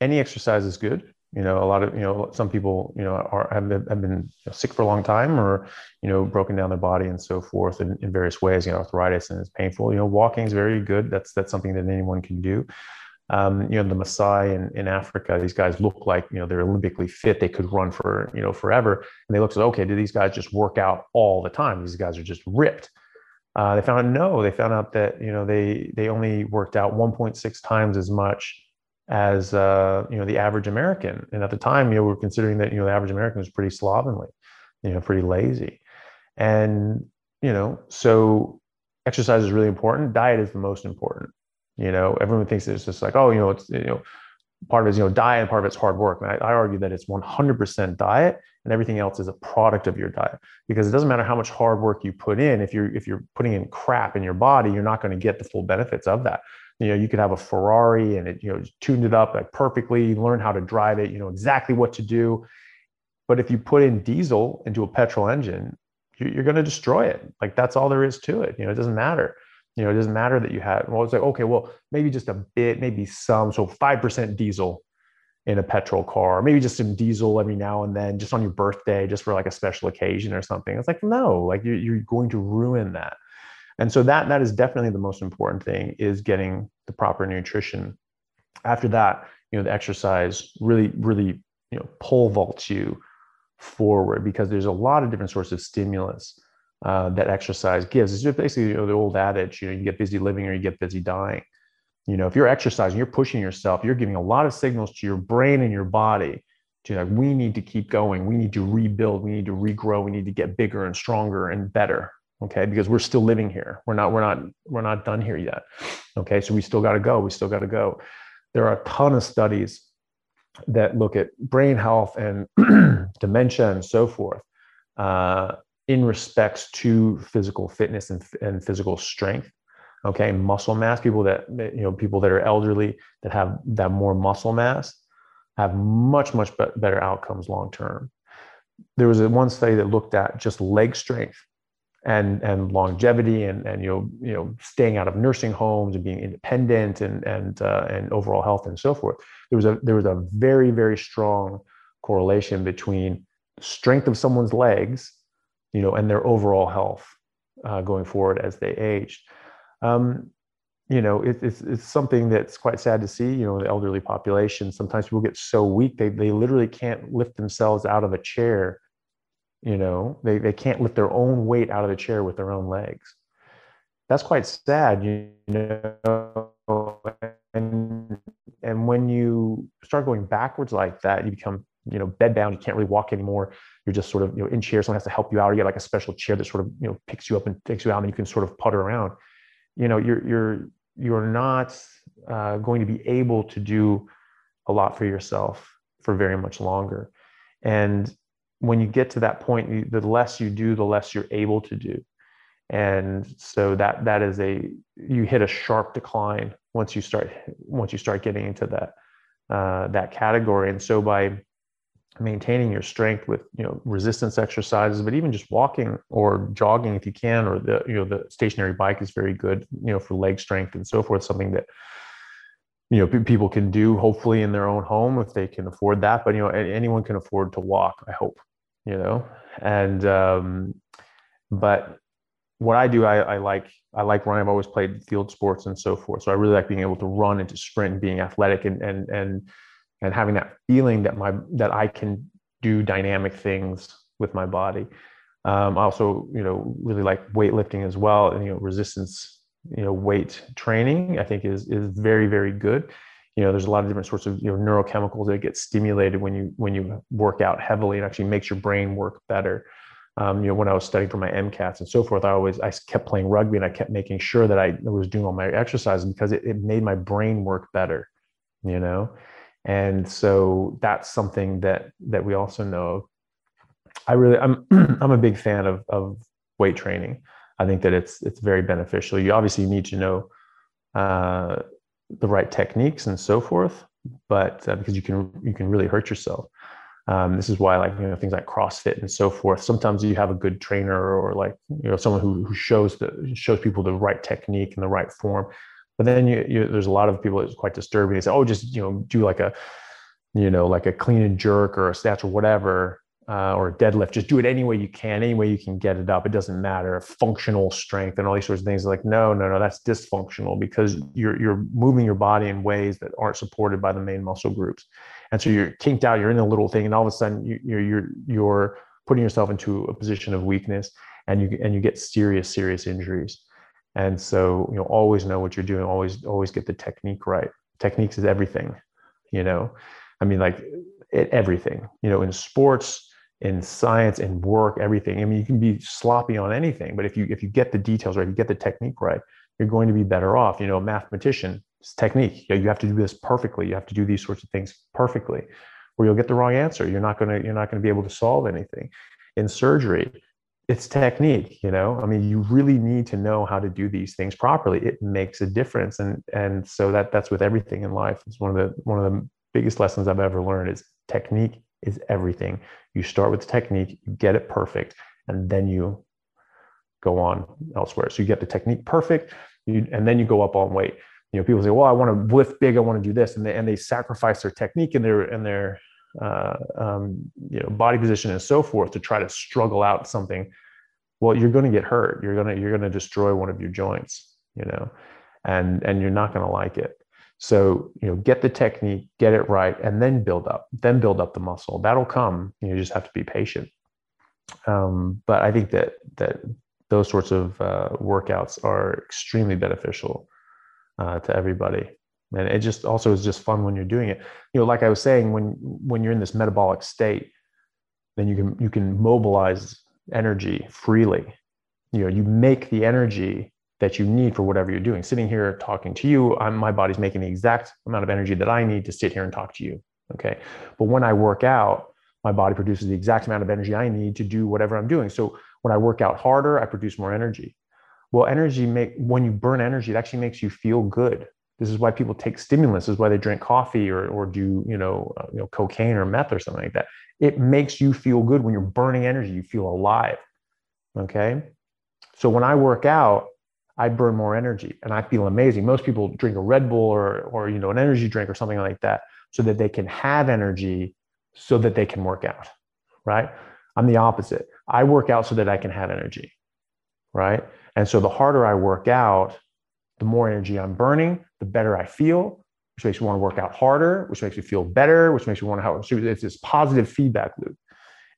any exercise is good you know a lot of you know some people you know are have been, have been sick for a long time or you know broken down their body and so forth in, in various ways you know arthritis and it's painful you know walking is very good that's that's something that anyone can do um, you know the Maasai in, in Africa these guys look like you know they're Olympically fit they could run for you know forever and they look at okay do these guys just work out all the time these guys are just ripped uh, they found out no they found out that you know they they only worked out 1.6 times as much as uh, you know the average American. And at the time, you know, we are considering that you know the average American was pretty slovenly, you know, pretty lazy, and you know, so exercise is really important. Diet is the most important. You know, everyone thinks it's just like, oh, you know, it's you know, part of it is you know diet, and part of it's hard work. And I, I argue that it's 100% diet, and everything else is a product of your diet because it doesn't matter how much hard work you put in. If you're if you're putting in crap in your body, you're not going to get the full benefits of that you know you could have a ferrari and it you know tuned it up like perfectly. Learn how to drive it. You know exactly what to do. But if you put in diesel into a petrol engine you're going to destroy it. Like that's all there is to it. You know it doesn't matter. You know it doesn't matter that you had well it's like okay well maybe just a bit maybe some so 5% diesel in a petrol car maybe just some diesel every now and then just on your birthday just for like a special occasion or something. It's like no like you're, you're going to ruin that and so that that is definitely the most important thing is getting the proper nutrition. After that you know the exercise really really you know pole vaults you forward because there's a lot of different sorts of stimulus uh, that exercise gives. It's just basically you know, the old adage you know you get busy living or you get busy dying. You know if you're exercising you're pushing yourself you're giving a lot of signals to your brain and your body to like we need to keep going. We need to rebuild. We need to regrow. We need to get bigger and stronger and better okay? Because we're still living here. We're not we're not we're not done here yet okay? So we still got to go we still got to go. There are a ton of studies that look at brain health and (clears throat) dementia and so forth uh, in respects to physical fitness and, and physical strength okay? Muscle mass people that you know people that are elderly that have that more muscle mass have much much better outcomes long term. There was a one study that looked at just leg strength and and longevity and and you know you know staying out of nursing homes and being independent and and uh, and overall health and so forth there was a there was a very very strong correlation between strength of someone's legs you know and their overall health uh, going forward as they aged um, you know it, it's it's something that's quite sad to see you know the elderly population. Sometimes people get so weak they they literally can't lift themselves out of a chair you know they, they can't lift their own weight out of the chair with their own legs. That's quite sad you know and and when you start going backwards like that you become you know bed bound you can't really walk anymore. You're just sort of you know in chair someone has to help you out or you get like a special chair that sort of you know picks you up and takes you out and you can sort of putter around. You know you're you're you're not uh, going to be able to do a lot for yourself for very much longer. And when you get to that point, you, the less you do, the less you're able to do. And so that that is a you hit a sharp decline once you start once you start getting into that uh, that category. And so by maintaining your strength with you know resistance exercises, but even just walking or jogging if you can, or the you know the stationary bike is very good you know for leg strength and so forth. Something that you know people can do hopefully in their own home if they can afford that but you know anyone can afford to walk i hope you know? And um, but what i do I, I like i like running. I've always played field sports and so forth. So i really like being able to run and to sprint and being athletic and and and and having that feeling that my that i can do dynamic things with my body. Um, i also you know really like weightlifting as well. And you know resistance you know weight training i think is is very very good you know there's a lot of different sorts of you know neurochemicals that get stimulated when you when you work out heavily and actually makes your brain work better um, you know when i was studying for my mcats and so forth i always i kept playing rugby and i kept making sure that i was doing all my exercises because it, it made my brain work better you know and so that's something that that we also know i really i'm (clears throat) i'm a big fan of of weight training. I think that it's it's very beneficial. You obviously need to know uh, the right techniques and so forth, but uh, because you can you can really hurt yourself. Um, this is why like you know things like CrossFit and so forth. Sometimes you have a good trainer or like you know someone who, who shows the shows people the right technique and the right form. But then you, you there's a lot of people that's quite disturbing. They say, oh, just you know do like a you know like a clean and jerk or a snatch or whatever uh, or deadlift. Just do it any way you can, any way you can get it up. It doesn't matter. Functional strength and all these sorts of things. Like, no, no, no, that's dysfunctional because you're you're moving your body in ways that aren't supported by the main muscle groups, and so you're kinked out. You're in a little thing, and all of a sudden you, you're you're you're putting yourself into a position of weakness, and you and you get serious serious injuries. And so you know, always know what you're doing. Always always get the technique right. Techniques is everything. You know, I mean, like it, everything. You know, in sports in science and work, everything. I mean, you can be sloppy on anything, but if you if you get the details right, you get the technique right, you're going to be better off. You know, a mathematician, it's technique. You, have to do this perfectly. You have to do these sorts of things perfectly, or you'll get the wrong answer. You're not gonna you're not gonna be able to solve anything. In surgery, it's technique. You know, I mean, you really need to know how to do these things properly. It makes a difference, and and so that that's with everything in life. It's one of the one of the biggest lessons I've ever learned is technique is everything. You start with the technique, you get it perfect, and then you go on elsewhere. So you get the technique perfect, you, and then you go up on weight. You know, people say, "Well, I want to lift big, I want to do this," and they and they sacrifice their technique and their and their uh, um, you know body position and so forth to try to struggle out something. Well, you're going to get hurt. You're gonna you're to destroy one of your joints. You know, and and you're not going to like it. So, you know, get the technique, get it right, and then build up, then build up the muscle. That'll come. You just have to be patient. Um, but I think that that those sorts of uh, workouts are extremely beneficial uh, to everybody, and it just also is just fun when you're doing it. You know, like I was saying, when when you're in this metabolic state, then you can you can mobilize energy freely. You know, you make the energy that you need for whatever you're doing. Sitting here talking to you, I'm, my body's making the exact amount of energy that I need to sit here and talk to you. Okay. But when I work out, my body produces the exact amount of energy I need to do whatever I'm doing. So when I work out harder, I produce more energy. Well, energy make when you burn energy, it actually makes you feel good. This is why people take stimulants. This is why they drink coffee or, or do you know uh, you know cocaine or meth or something like that. It makes you feel good when you're burning energy. You feel alive. Okay. So when I work out, I burn more energy and I feel amazing. Most people drink a Red Bull or, or you know, an energy drink or something like that so that they can have energy so that they can work out, right? I'm the opposite. I work out so that I can have energy, right? And so the harder I work out, the more energy I'm burning, the better I feel, which makes me want to work out harder, which makes me feel better, which makes me want to have, so it's this positive feedback loop.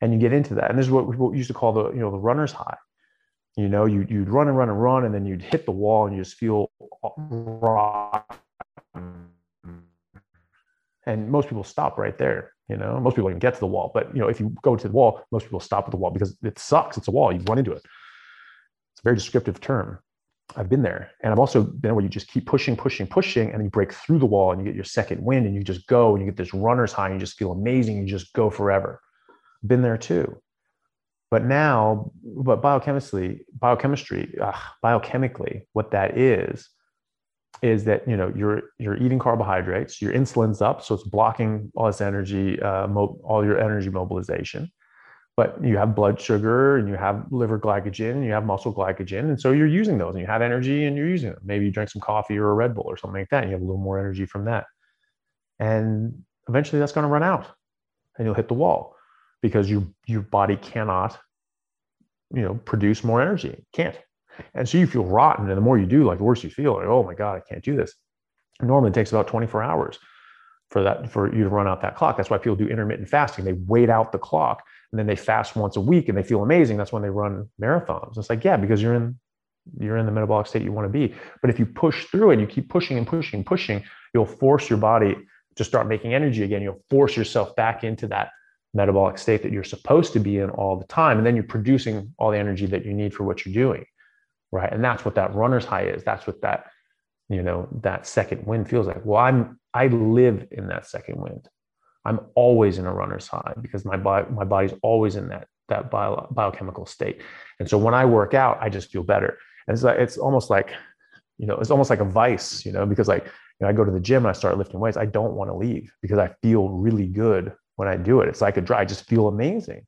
And you get into that. And this is what we used to call the, you know, the runner's high you know, you, you'd run and run and run, and then you'd hit the wall and you just feel raw. And most people stop right there. You know, most people even get to the wall. But, you know, if you go to the wall, most people stop at the wall because it sucks. It's a wall. You run into it. It's a very descriptive term. I've been there. And I've also been where you just keep pushing, pushing, pushing, and you break through the wall and you get your second wind and you just go and you get this runner's high and you just feel amazing. You just go forever. Been there too. But now, but biochemically, biochemistry, uh, biochemically, what that is, is that you know you're you're eating carbohydrates, your insulin's up, so it's blocking all this energy, uh, mo- all your energy mobilization. But you have blood sugar and you have liver glycogen and you have muscle glycogen, and so you're using those, and you have energy and you're using them. Maybe you drink some coffee or a Red Bull or something like that, and you have a little more energy from that. And eventually, that's going to run out, and you'll hit the wall because your your body cannot you know produce more energy. It can't. And so you feel rotten and the more you do like the worse you feel like oh my god i can't do this. Normally it takes about 24 hours for that for you to run out that clock. That's why people do intermittent fasting. They wait out the clock and then they fast once a week and they feel amazing. That's when they run marathons. It's like yeah because you're in you're in the metabolic state you want to be. But if you push through it you keep pushing and pushing and pushing you'll force your body to start making energy again. You'll force yourself back into that metabolic state that you're supposed to be in all the time. And then you're producing all the energy that you need for what you're doing. Right. And that's what that runner's high is. That's what that, you know, that second wind feels like. Well, I'm, I live in that second wind. I'm always in a runner's high because my body, my body's always in that that bio, biochemical state. And so when I work out, I just feel better. And it's like, it's almost like, you know, it's almost like a vice, you know, because like, you know, I go to the gym and I start lifting weights. I don't want to leave because I feel really good when I do it. It's like a dry, I just feel amazing.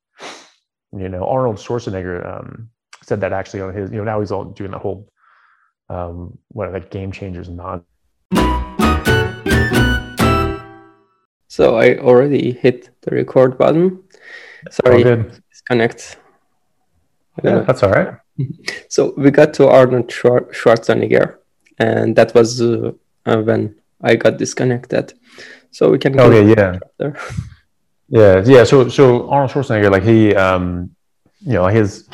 You know, Arnold Schwarzenegger um, said that actually on his, you know, now he's all doing the whole, um, what like game changers non. So I already hit the record button. Sorry, disconnect. Yeah, that's all right. (laughs) So we got to Arnold Schwarzenegger, and that was uh, when I got disconnected. So we can. Okay, yeah. There. (laughs) Yeah, yeah. So, so Arnold Schwarzenegger, like he, um, you know, his,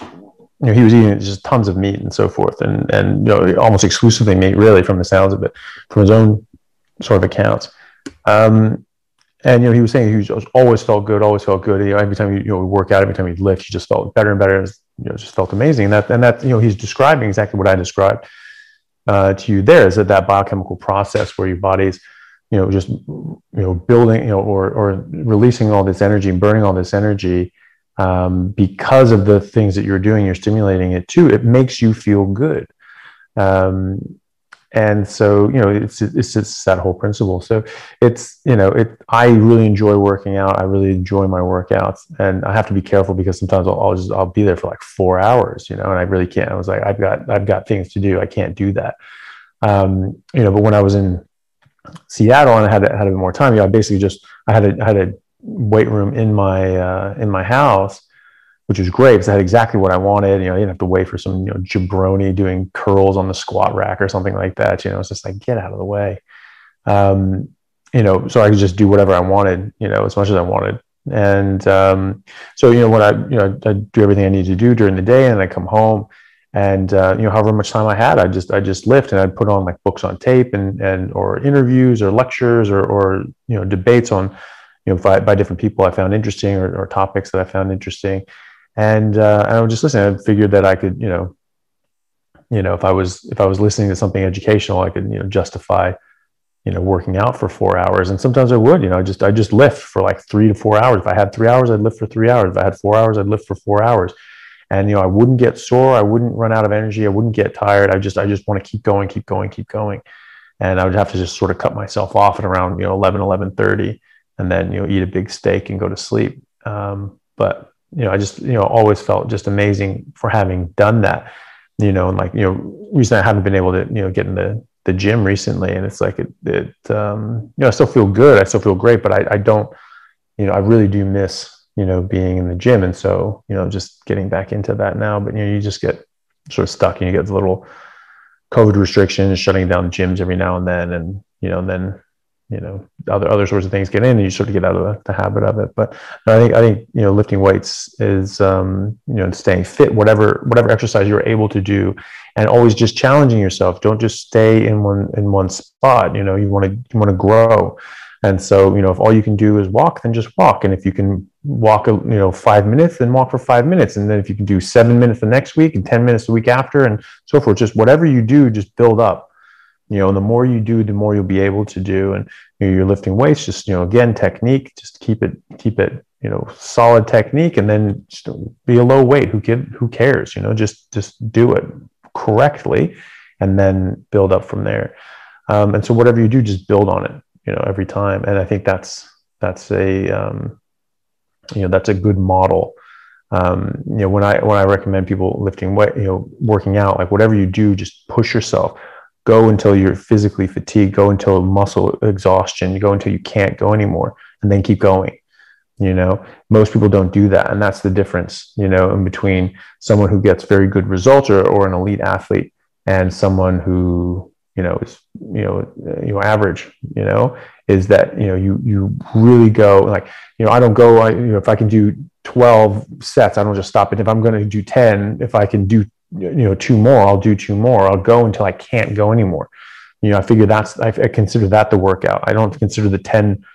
you know, he was eating just tons of meat and so forth, and and you know, almost exclusively meat, really, from the sounds of it, from his own sort of accounts. Um, and you know, he was saying he was always felt good, always felt good. You know, every time you, you know work out, every time you lift, he just felt better and better. You know, just felt amazing. And that and that you know, he's describing exactly what I described uh, to you. There is that that biochemical process where your body's you know just you know building you know or or releasing all this energy and burning all this energy um, because of the things that you're doing. You're stimulating it too. It makes you feel good. Um, and so you know it's it's just that whole principle so it's you know it i really enjoy working out i really enjoy my workouts and i have to be careful because sometimes i'll, I'll just i'll be there for like four hours you know and i really can't i was like i've got i've got things to do i can't do that um you know but when i was in seattle and i had had a bit more time know i basically just i had a I had a weight room in my uh in my house which was great because I had exactly what I wanted. You know, I didn't have to wait for some, you know, jabroni doing curls on the squat rack or something like that. You know, it's just like, get out of the way. Um, you know, so I could just do whatever I wanted, you know, as much as I wanted. And um, so, you know, when I, you know, I do everything I need to do during the day and I come home and, uh, you know, however much time I had, I just, I just lift and I'd put on like books on tape and, and, or interviews or lectures or, or, you know, debates on, you know, by, by different people I found interesting or, or topics that I found interesting and uh, I was just listening. I figured that I could, you know, you know, if I was if I was listening to something educational, I could, you know, justify, you know, working out for four hours. And sometimes I would, you know, I just I just lift for like three to four hours. If I had three hours, I'd lift for three hours. If I had four hours, I'd lift for four hours. And you know, I wouldn't get sore. I wouldn't run out of energy. I wouldn't get tired. I just I just want to keep going, keep going, keep going. And I would have to just sort of cut myself off at around you know 11, 11:30, and then you know eat a big steak and go to sleep. Um, but you know, I just, you know, always felt just amazing for having done that, you know, and like, you know, recently I haven't been able to, you know, get in the, the gym recently and it's like, it, it um, you know, I still feel good. I still feel great, but I, I don't, you know, I really do miss, you know, being in the gym. And so, you know, just getting back into that now, but, you know, you just get sort of stuck and you get the little COVID restrictions, shutting down gyms every now and then. And, you know, and then you know other other sorts of things get in and you sort of get out of the, the habit of it but i think i think you know lifting weights is um, you know staying fit whatever whatever exercise you're able to do and always just challenging yourself don't just stay in one in one spot you know you want to you want to grow and so you know if all you can do is walk then just walk and if you can walk you know five minutes then walk for five minutes and then if you can do seven minutes the next week and 10 minutes the week after and so forth just whatever you do just build up you know, and the more you do, the more you'll be able to do. And you know, you're lifting weights, just you know, again, technique, just keep it, keep it, you know, solid technique, and then just be a low weight. Who give, who cares? You know, just just do it correctly, and then build up from there. Um, and so whatever you do, just build on it. You know, every time. And I think that's that's a um, you know that's a good model. Um, you know, when I when I recommend people lifting weight, you know, working out, like whatever you do, just push yourself go until you're physically fatigued, go until muscle exhaustion, go until you can't go anymore, and then keep going. You know, most people don't do that. And that's the difference, you know, in between someone who gets very good results or, or an elite athlete and someone who, you know, is, you know, you know, average, you know, is that, you know, you, you really go like, you know, I don't go, I, you know, if I can do 12 sets, I don't just stop it. If I'm going to do 10, if I can do you know two more i'll do two more. I'll go until i can't go anymore. You know i figure that's i, consider that the workout. I don't consider the 10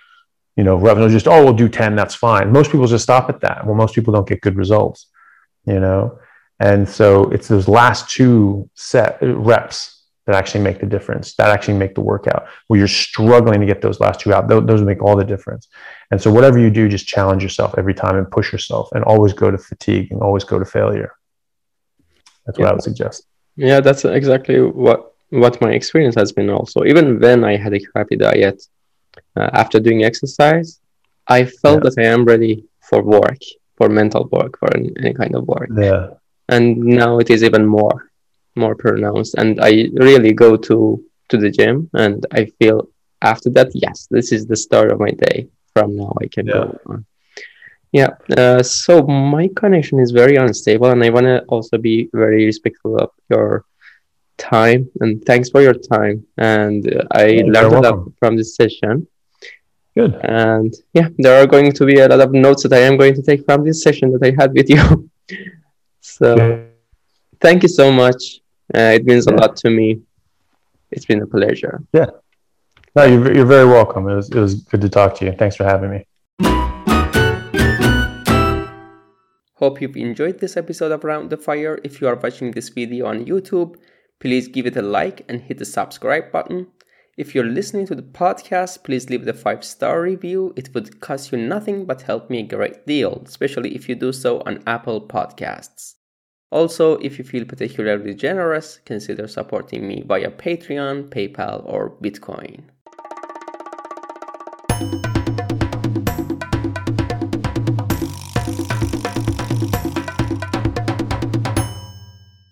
you know revenue just oh we'll do 10 that's fine. Most people just stop at that. Well most people don't get good results you know? And so it's those last two set uh, reps that actually make the difference, that actually make the workout. Where you're struggling to get those last two out, those, those make all the difference. And so, whatever you do, just challenge yourself every time and push yourself, and always go to fatigue and always go to failure. That's what. I would suggest. Yeah, that's exactly what what my experience has been. Also, even when I had a crappy diet, uh, after doing exercise, I felt yeah. that I am ready for work, for mental work, for any, any kind of work. Yeah. And now it is even more more pronounced and i really go to to the gym and i feel after that yes this is the start of my day. From now i can yeah. go on. Yeah uh, so my connection is very unstable and i want to also be very respectful of your time and thanks for your time and uh, i learned a lot from this session. Good. And yeah there are going to be a lot of notes that i am going to take from this session that i had with you. (laughs) So yeah. thank you so much uh, it means yeah. a lot to me. It's been a pleasure. Yeah. No, you're, you're very welcome. It was, it was good to talk to you. Thanks for having me. Hope you've enjoyed this episode of Round the Fire. If you are watching this video on YouTube, please give it a like and hit the subscribe button. If you're listening to the podcast, please leave the five star review. It would cost you nothing but help me a great deal, especially if you do so on Apple Podcasts. Also, if you feel particularly generous, consider supporting me via Patreon, PayPal, or Bitcoin.